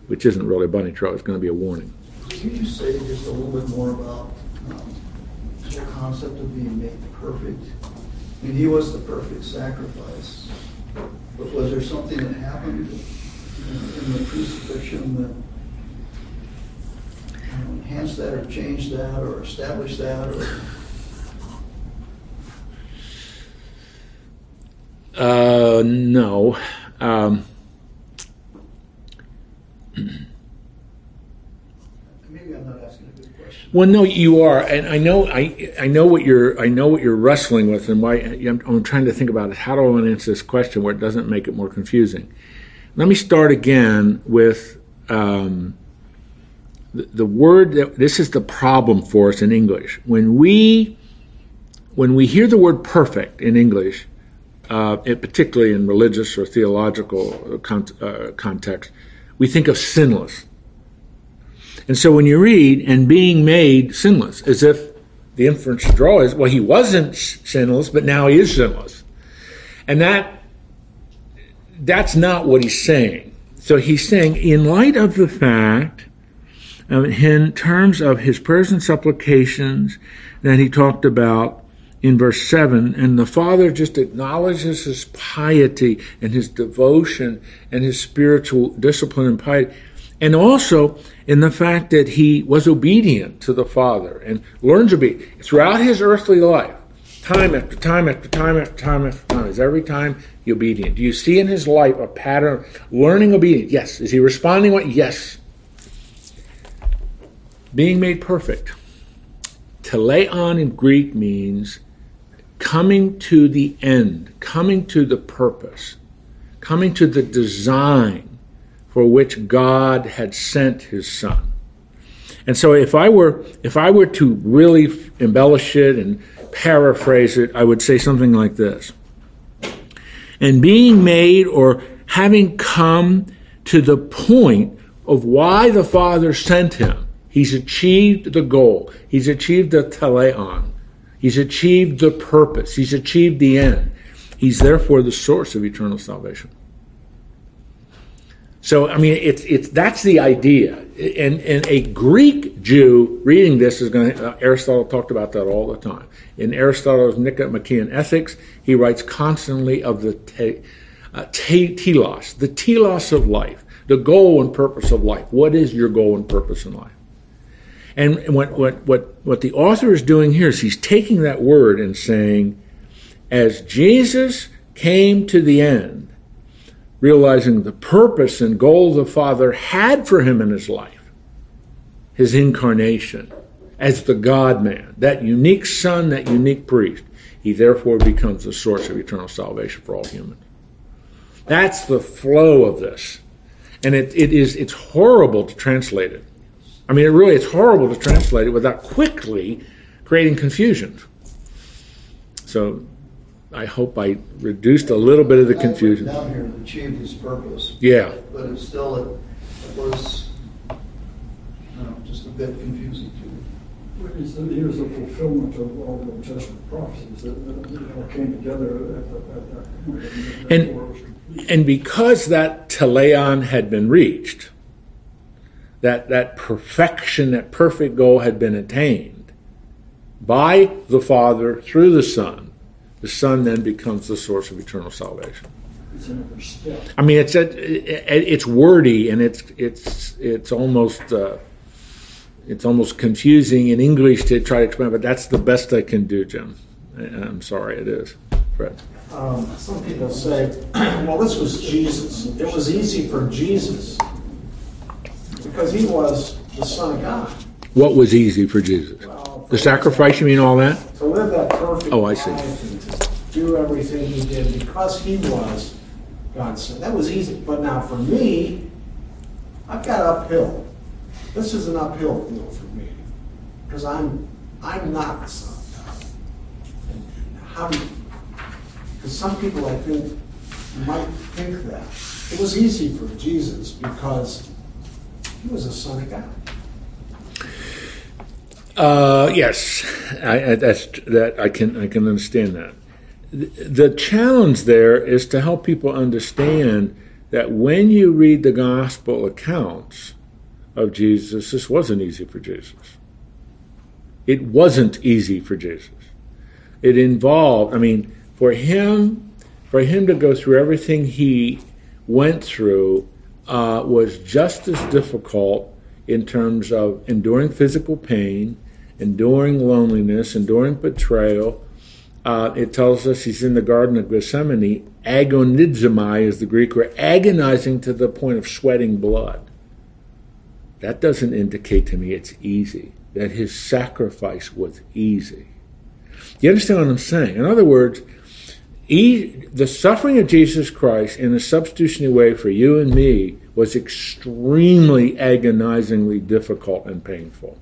which isn't really a bunny trail, it's going to be a warning. Could you say just a little bit more about um, the concept of being made perfect? I mean, he was the perfect sacrifice, but was there something that happened in in the crucifixion that you know, enhanced that or changed that or established that or? Uh, no. Um, Maybe I'm not asking a good question. Well, no, you are, and I know, I, I know what you're, I know what you're wrestling with, and why I'm, I'm trying to think about it. How do I want to answer this question where it doesn't make it more confusing? Let me start again with um, the, the word that this is the problem for us in English. When we when we hear the word perfect in English, uh, it, particularly in religious or theological con- uh, context, we think of sinless. And so when you read, and being made sinless, as if the inference to draw is, well, he wasn't sinless, but now he is sinless. And that that's not what he's saying. So he's saying, in light of the fact, in terms of his prayers and supplications that he talked about in verse 7, and the Father just acknowledges his piety and his devotion and his spiritual discipline and piety. And also in the fact that he was obedient to the Father and learns obedience throughout his earthly life. Time after time after time after time after time. Is every time he obedient? Do you see in his life a pattern learning obedience? Yes. Is he responding? What? Yes. Being made perfect. Teleon in Greek means coming to the end, coming to the purpose, coming to the design for which God had sent his son. And so if I were if I were to really embellish it and paraphrase it, I would say something like this. And being made or having come to the point of why the Father sent him, he's achieved the goal. He's achieved the teleon. He's achieved the purpose. He's achieved the end. He's therefore the source of eternal salvation. So I mean, it's it's that's the idea, and and a Greek Jew reading this is going. to, uh, Aristotle talked about that all the time. In Aristotle's Nicomachean Ethics, he writes constantly of the te, uh, te, telos, the telos of life, the goal and purpose of life. What is your goal and purpose in life? And what what what what the author is doing here is he's taking that word and saying, as Jesus came to the end realizing the purpose and goal the Father had for him in his life, his incarnation as the God man, that unique Son, that unique priest. He therefore becomes the source of eternal salvation for all humans. That's the flow of this. And it, it is it's horrible to translate it. I mean, it really it's horrible to translate it without quickly creating confusion. So I hope I reduced a little bit of the confusion. Down here, it achieved its purpose. Yeah. But it's still, it it was, I don't know, just a bit confusing to me. Here's the said he fulfillment of all the Old Testament prophecies that, that all came together at, the, at that point. And- therefore it was complete. And because that teleon had been reached, that, that perfection, that perfect goal had been attained by the Father through the Son, The Son then becomes the source of eternal salvation. It's another step. I mean, it's it's wordy and it's it's it's almost uh, it's almost confusing in English to try to explain, but that's the best I can do, Jim. I'm sorry, it is, Fred. Um, some people say, well, this was Jesus. It was easy for Jesus because he was the Son of God. What was easy for Jesus? Well, The sacrifice, you mean all that? To live that perfect Oh, I see. Do everything he did because he was God's Son. That was easy. But now for me, I've got uphill. This is an uphill deal for me because I'm I'm not the Son of God. And how do because some people I think might think that it was easy for Jesus because he was a son of God. Uh, yes, I, I, that's that. I can I can understand that. The, challenge there is to help people understand that when you read the gospel accounts of Jesus, this wasn't easy for Jesus. It wasn't easy for Jesus. It involved. I mean, for him, for him to go through everything he went through uh, was just as difficult in terms of enduring physical pain, enduring loneliness, enduring betrayal. Uh, it tells us he's in the Garden of Gethsemane. Agonizomai is the Greek word, agonizing to the point of sweating blood. That doesn't indicate to me it's easy, that his sacrifice was easy. You understand what I'm saying? In other words, he, the suffering of Jesus Christ in a substitutionary way for you and me was extremely agonizingly difficult and painful.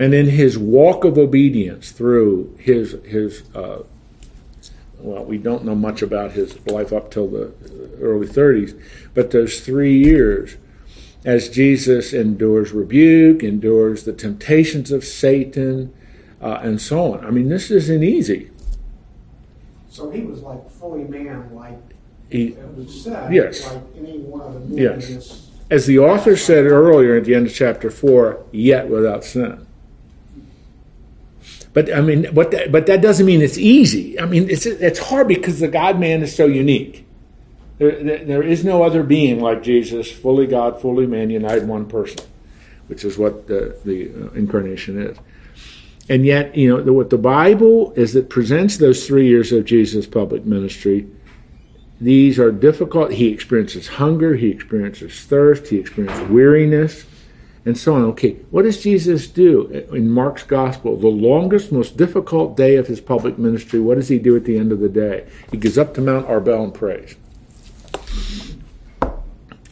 And in his walk of obedience through his his uh, well, we don't know much about his life up till the early 30s, but those three years, as Jesus endures rebuke, endures the temptations of Satan, uh, and so on. I mean, this isn't easy. So he was like fully man, like He, it was said, Yes. like any one of the Yes. as the author said earlier at the end of chapter four, yet without sin. But I mean, that, but that doesn't mean it's easy. I mean, it's it's hard because the God Man is so unique. There, there, is no other being like Jesus, fully God, fully man, united in one person, which is what the the uh, incarnation is. And yet, you know, the, what the Bible is that presents those three years of Jesus' public ministry. These are difficult. He experiences hunger. He experiences thirst. He experiences weariness, and so on. Okay, what does Jesus do in Mark's gospel? The longest, most difficult day of his public ministry. What does he do at the end of the day? He goes up to Mount Arbel and prays.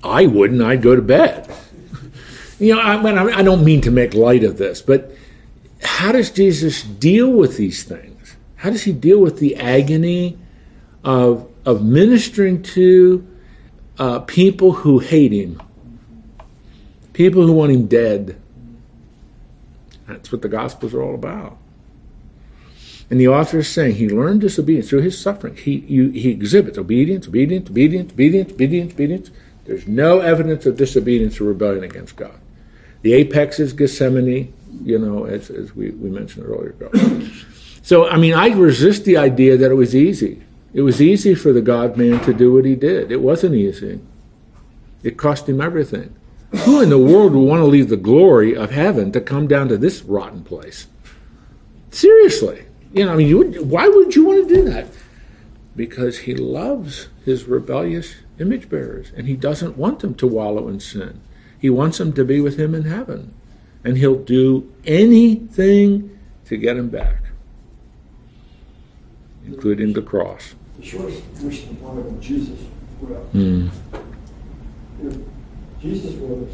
I wouldn't. I'd go to bed. You know, I, I don't mean to make light of this, but how does Jesus deal with these things? How does he deal with the agony of, of ministering to uh, people who hate him, people who want him dead? That's what the Gospels are all about. And the author is saying he learned disobedience through his suffering. He, you, he exhibits obedience, obedience, obedience, obedience, obedience, obedience. There's no evidence of disobedience or rebellion against God. The apex is Gethsemane, you know, as, as we, we mentioned earlier. so, I mean, I resist the idea that it was easy. It was easy for the God man to do what he did. It wasn't easy. It cost him everything. Who in the world would want to leave the glory of heaven to come down to this rotten place? Seriously. You know, I mean, you would, why would you want to do that? Because he loves his rebellious image bearers and he doesn't want them to wallow in sin. He wants them to be with him in heaven. And he'll do anything to get him back, including the cross. The shortest version of Jesus. Mm. Jesus was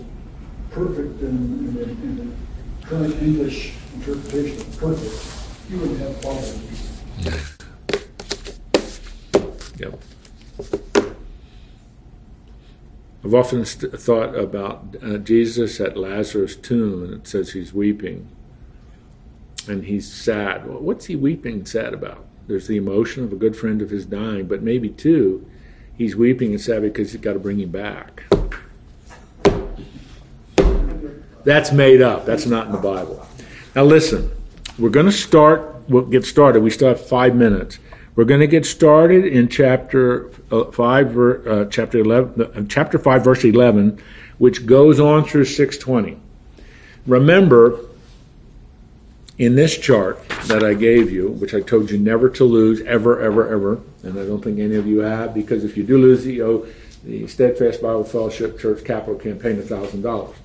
perfect in, in, the, in the current English interpretation of perfect, he wouldn't have problems. Yep. I've often st- thought about uh, Jesus at Lazarus' tomb, and it says he's weeping, and he's sad. Well, what's he weeping and sad about? There's the emotion of a good friend of his dying, but maybe too, he's weeping and sad because he's got to bring him back. That's made up. That's not in the Bible. Now listen, we're going to start we'll get started. We still have five minutes. We're going to get started in chapter uh, five, uh, chapter eleven, uh, chapter five, verse eleven, which goes on through six twenty. Remember, in this chart that I gave you, which I told you never to lose ever, ever, ever, and I don't think any of you have, because if you do lose it, you owe the Steadfast Bible Fellowship Church Capital Campaign thousand dollars.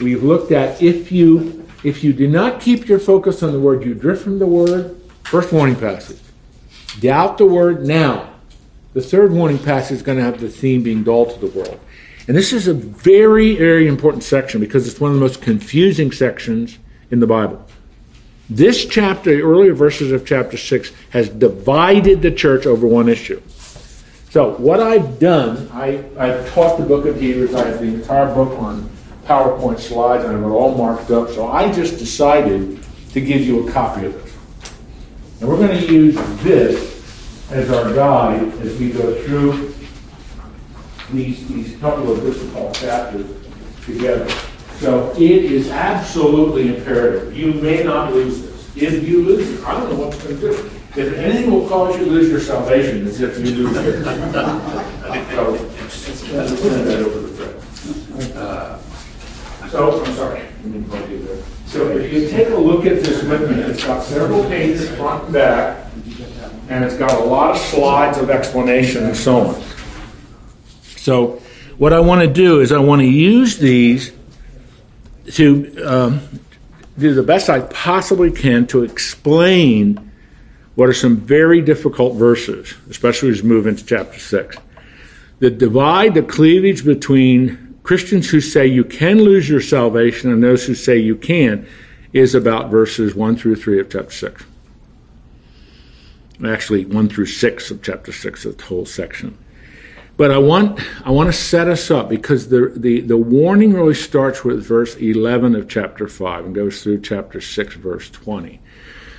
We've looked at if you if you do not keep your focus on the word, you drift from the word. First warning passage. Doubt the word now. The third warning passage is going to have the theme being dull to the world. And this is a very, very important section because it's one of the most confusing sections in the Bible. This chapter, the earlier verses of chapter 6, has divided the church over one issue. So, what I've done, I, I've taught the book of Hebrews, I have the entire book on PowerPoint slides, and it all marked up. So, I just decided to give you a copy of this. And we're going to use this as our guide as we go through these, these couple of difficult chapters together. So it is absolutely imperative. You may not lose this. If you lose it, I don't know what's going to do. If anything will cause you to lose your salvation, is if you lose it. so let's send that over to Fred. Uh, so I'm sorry. So if you take a look at this with it's got several pages front and back, and it's got a lot of slides of explanation and so on. So what I want to do is I want to use these to um, do the best I possibly can to explain what are some very difficult verses, especially as we move into chapter 6. The divide, the cleavage between Christians who say you can lose your salvation and those who say you can is about verses 1 through 3 of chapter 6. Actually, 1 through 6 of chapter 6, of the whole section. But I want I want to set us up because the, the, the warning really starts with verse 11 of chapter 5 and goes through chapter 6, verse 20.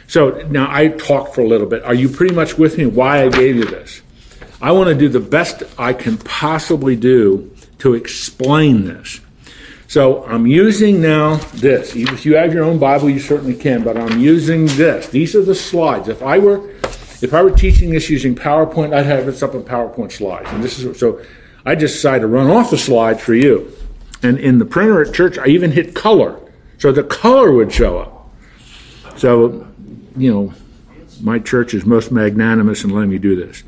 So now I talked for a little bit. Are you pretty much with me why I gave you this? I want to do the best I can possibly do to explain this. So I'm using now this. If you have your own Bible, you certainly can, but I'm using this. These are the slides. If I were if I were teaching this using PowerPoint, I'd have this up in PowerPoint slides. And this is so I just decided to run off the slides for you. And in the printer at church, I even hit color. So the color would show up. So, you know, my church is most magnanimous in letting me do this.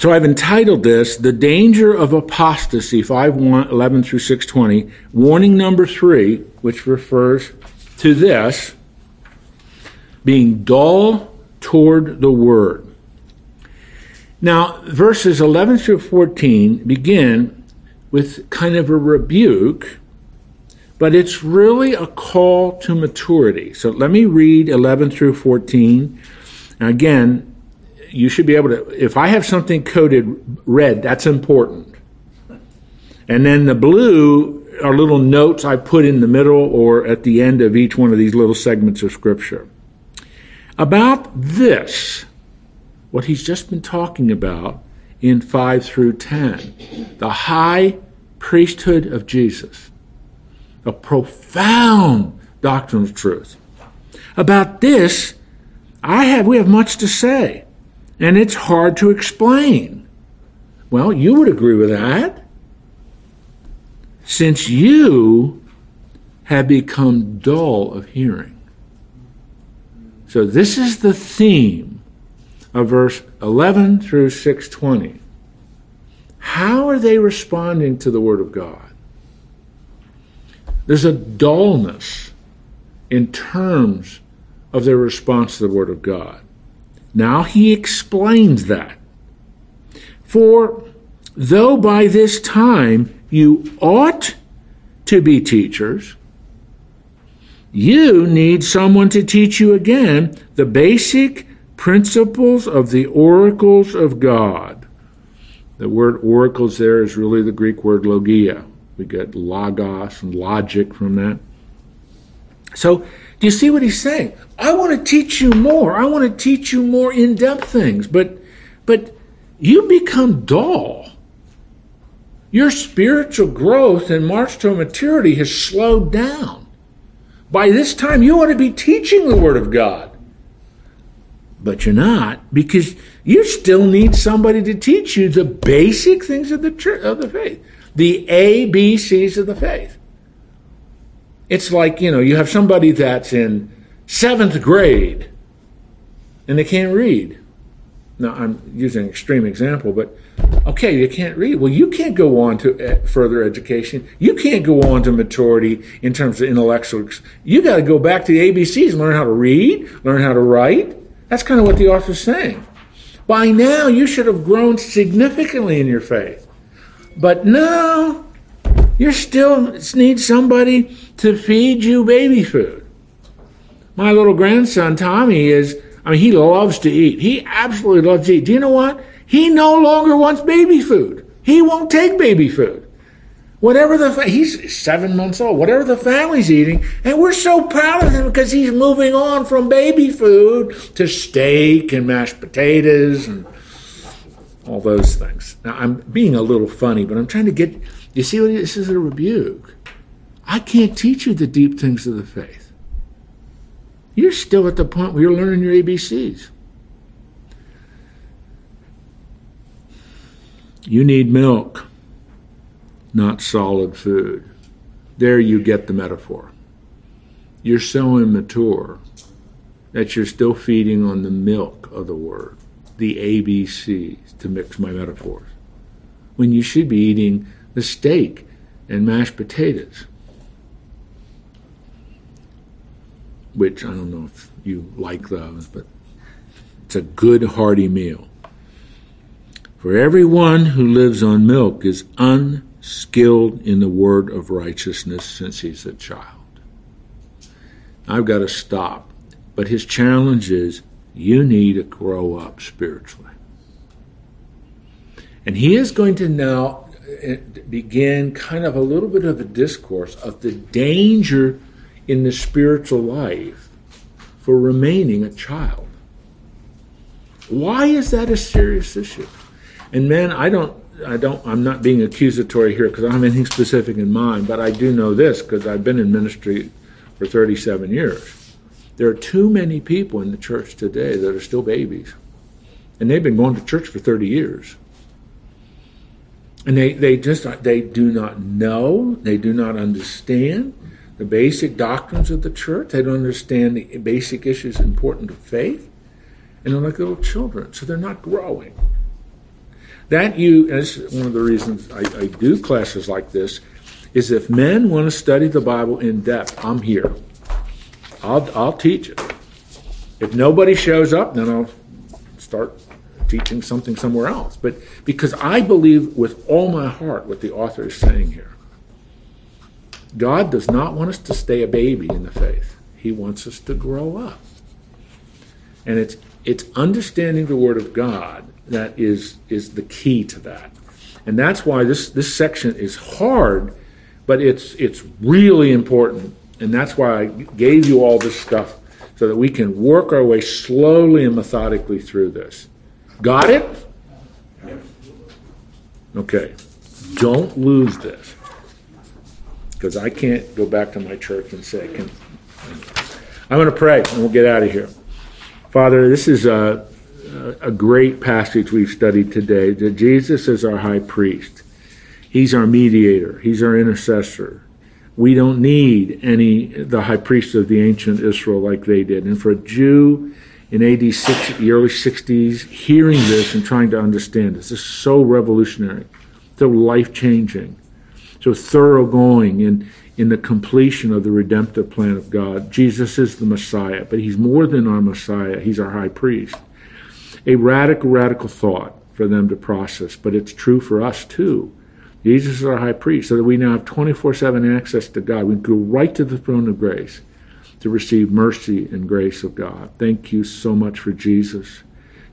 So I've entitled this The Danger of Apostasy, 511 through 620, warning number three, which refers to this being dull toward the Word. Now, verses 11 through 14 begin with kind of a rebuke, but it's really a call to maturity. So let me read 11 through 14. Now, again, you should be able to, if I have something coded red, that's important. And then the blue are little notes I put in the middle or at the end of each one of these little segments of Scripture about this, what he's just been talking about in 5 through 10, the high priesthood of Jesus, a profound doctrinal truth. About this, I have we have much to say, and it's hard to explain. Well, you would agree with that. Since you have become dull of hearing. So this is the theme of verse 11 through 620. How are they responding to the Word of God? There's a dullness in terms of their response to the Word of God. Now he explains that. For though by this time you ought to be teachers, you need someone to teach you again the basic principles of the oracles of God. The word oracles there is really the Greek word logia. We get logos and logic from that. So, do you see what he's saying? I want to teach you more. I want to teach you more in-depth things, but but you become dull. Your spiritual growth and march to maturity has slowed down. By this time, you ought to be teaching the Word of God. But you're not because you still need somebody to teach you the basic things of the of the faith, the A, B, C's of the faith. It's like, you know, you have somebody that's in seventh grade and they can't read. Now, I'm using an extreme example, but okay, you can't read. Well, you can't go on to eh, further education. You can't go on to maturity in terms of intellectual. You got to go back to the ABCs and learn how to read, learn how to write. That's kind of what the author's saying. By now, you should have grown significantly in your faith. But no, you still need somebody to feed you baby food. My little grandson, Tommy, is, I mean, he loves to eat. He absolutely loves to eat. Do you know what? He no longer wants baby food. He won't take baby food. Whatever the, he's seven months old, whatever the family's eating, and we're so proud of him because he's moving on from baby food to steak and mashed potatoes and all those things. Now, I'm being a little funny, but I'm trying to get you see, this is a rebuke. I can't teach you the deep things of the faith. You're still at the point where you're learning your ABCs. You need milk, not solid food. There you get the metaphor. You're so immature that you're still feeding on the milk of the word, the ABCs, to mix my metaphors, when you should be eating the steak and mashed potatoes. Which I don't know if you like those, but it's a good hearty meal. For everyone who lives on milk is unskilled in the word of righteousness since he's a child. I've got to stop. But his challenge is you need to grow up spiritually. And he is going to now began kind of a little bit of a discourse of the danger in the spiritual life for remaining a child. Why is that a serious issue? And man, I don't, I don't, I'm not being accusatory here because I don't have anything specific in mind, but I do know this because I've been in ministry for 37 years. There are too many people in the church today that are still babies, and they've been going to church for 30 years. And they, they just they do not know, they do not understand the basic doctrines of the church. They don't understand the basic issues important to faith. And they're like little children, so they're not growing. That you, as one of the reasons I, I do classes like this, is if men want to study the Bible in depth, I'm here. I'll, I'll teach it. If nobody shows up, then I'll start teaching something somewhere else. But because I believe with all my heart what the author is saying here. God does not want us to stay a baby in the faith. He wants us to grow up. And it's it's understanding the word of God that is is the key to that. And that's why this this section is hard, but it's it's really important. And that's why I gave you all this stuff so that we can work our way slowly and methodically through this. Got it? Okay. Don't lose this. Because I can't go back to my church and say, can. I'm going to pray and we'll get out of here. Father, this is a, a great passage we've studied today that Jesus is our high priest. He's our mediator, he's our intercessor. We don't need any the high priest of the ancient Israel like they did. And for a Jew, in AD 60, the early 60s, hearing this and trying to understand this. This is so revolutionary, so life changing, so thoroughgoing in, in the completion of the redemptive plan of God. Jesus is the Messiah, but he's more than our Messiah, he's our high priest. A radical, radical thought for them to process, but it's true for us too. Jesus is our high priest, so that we now have 24 7 access to God. We can go right to the throne of grace to receive mercy and grace of God. Thank you so much for Jesus.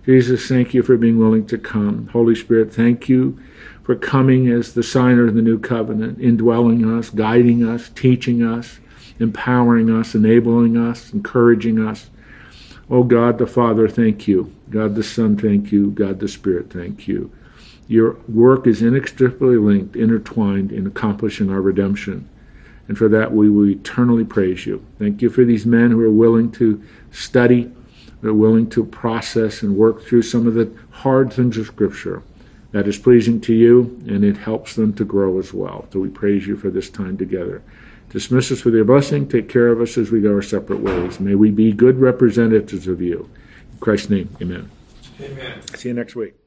Jesus, thank you for being willing to come. Holy Spirit, thank you for coming as the signer of the new covenant, indwelling us, guiding us, teaching us, empowering us, enabling us, encouraging us. Oh God the Father, thank you. God the Son, thank you. God the Spirit, thank you. Your work is inextricably linked, intertwined in accomplishing our redemption and for that we will eternally praise you. Thank you for these men who are willing to study They're willing to process and work through some of the hard things of Scripture. That is pleasing to you, and it helps them to grow as well. So we praise you for this time together. Dismiss us with your blessing. Take care of us as we go our separate ways. May we be good representatives of you. In Christ's name, amen. Amen. See you next week.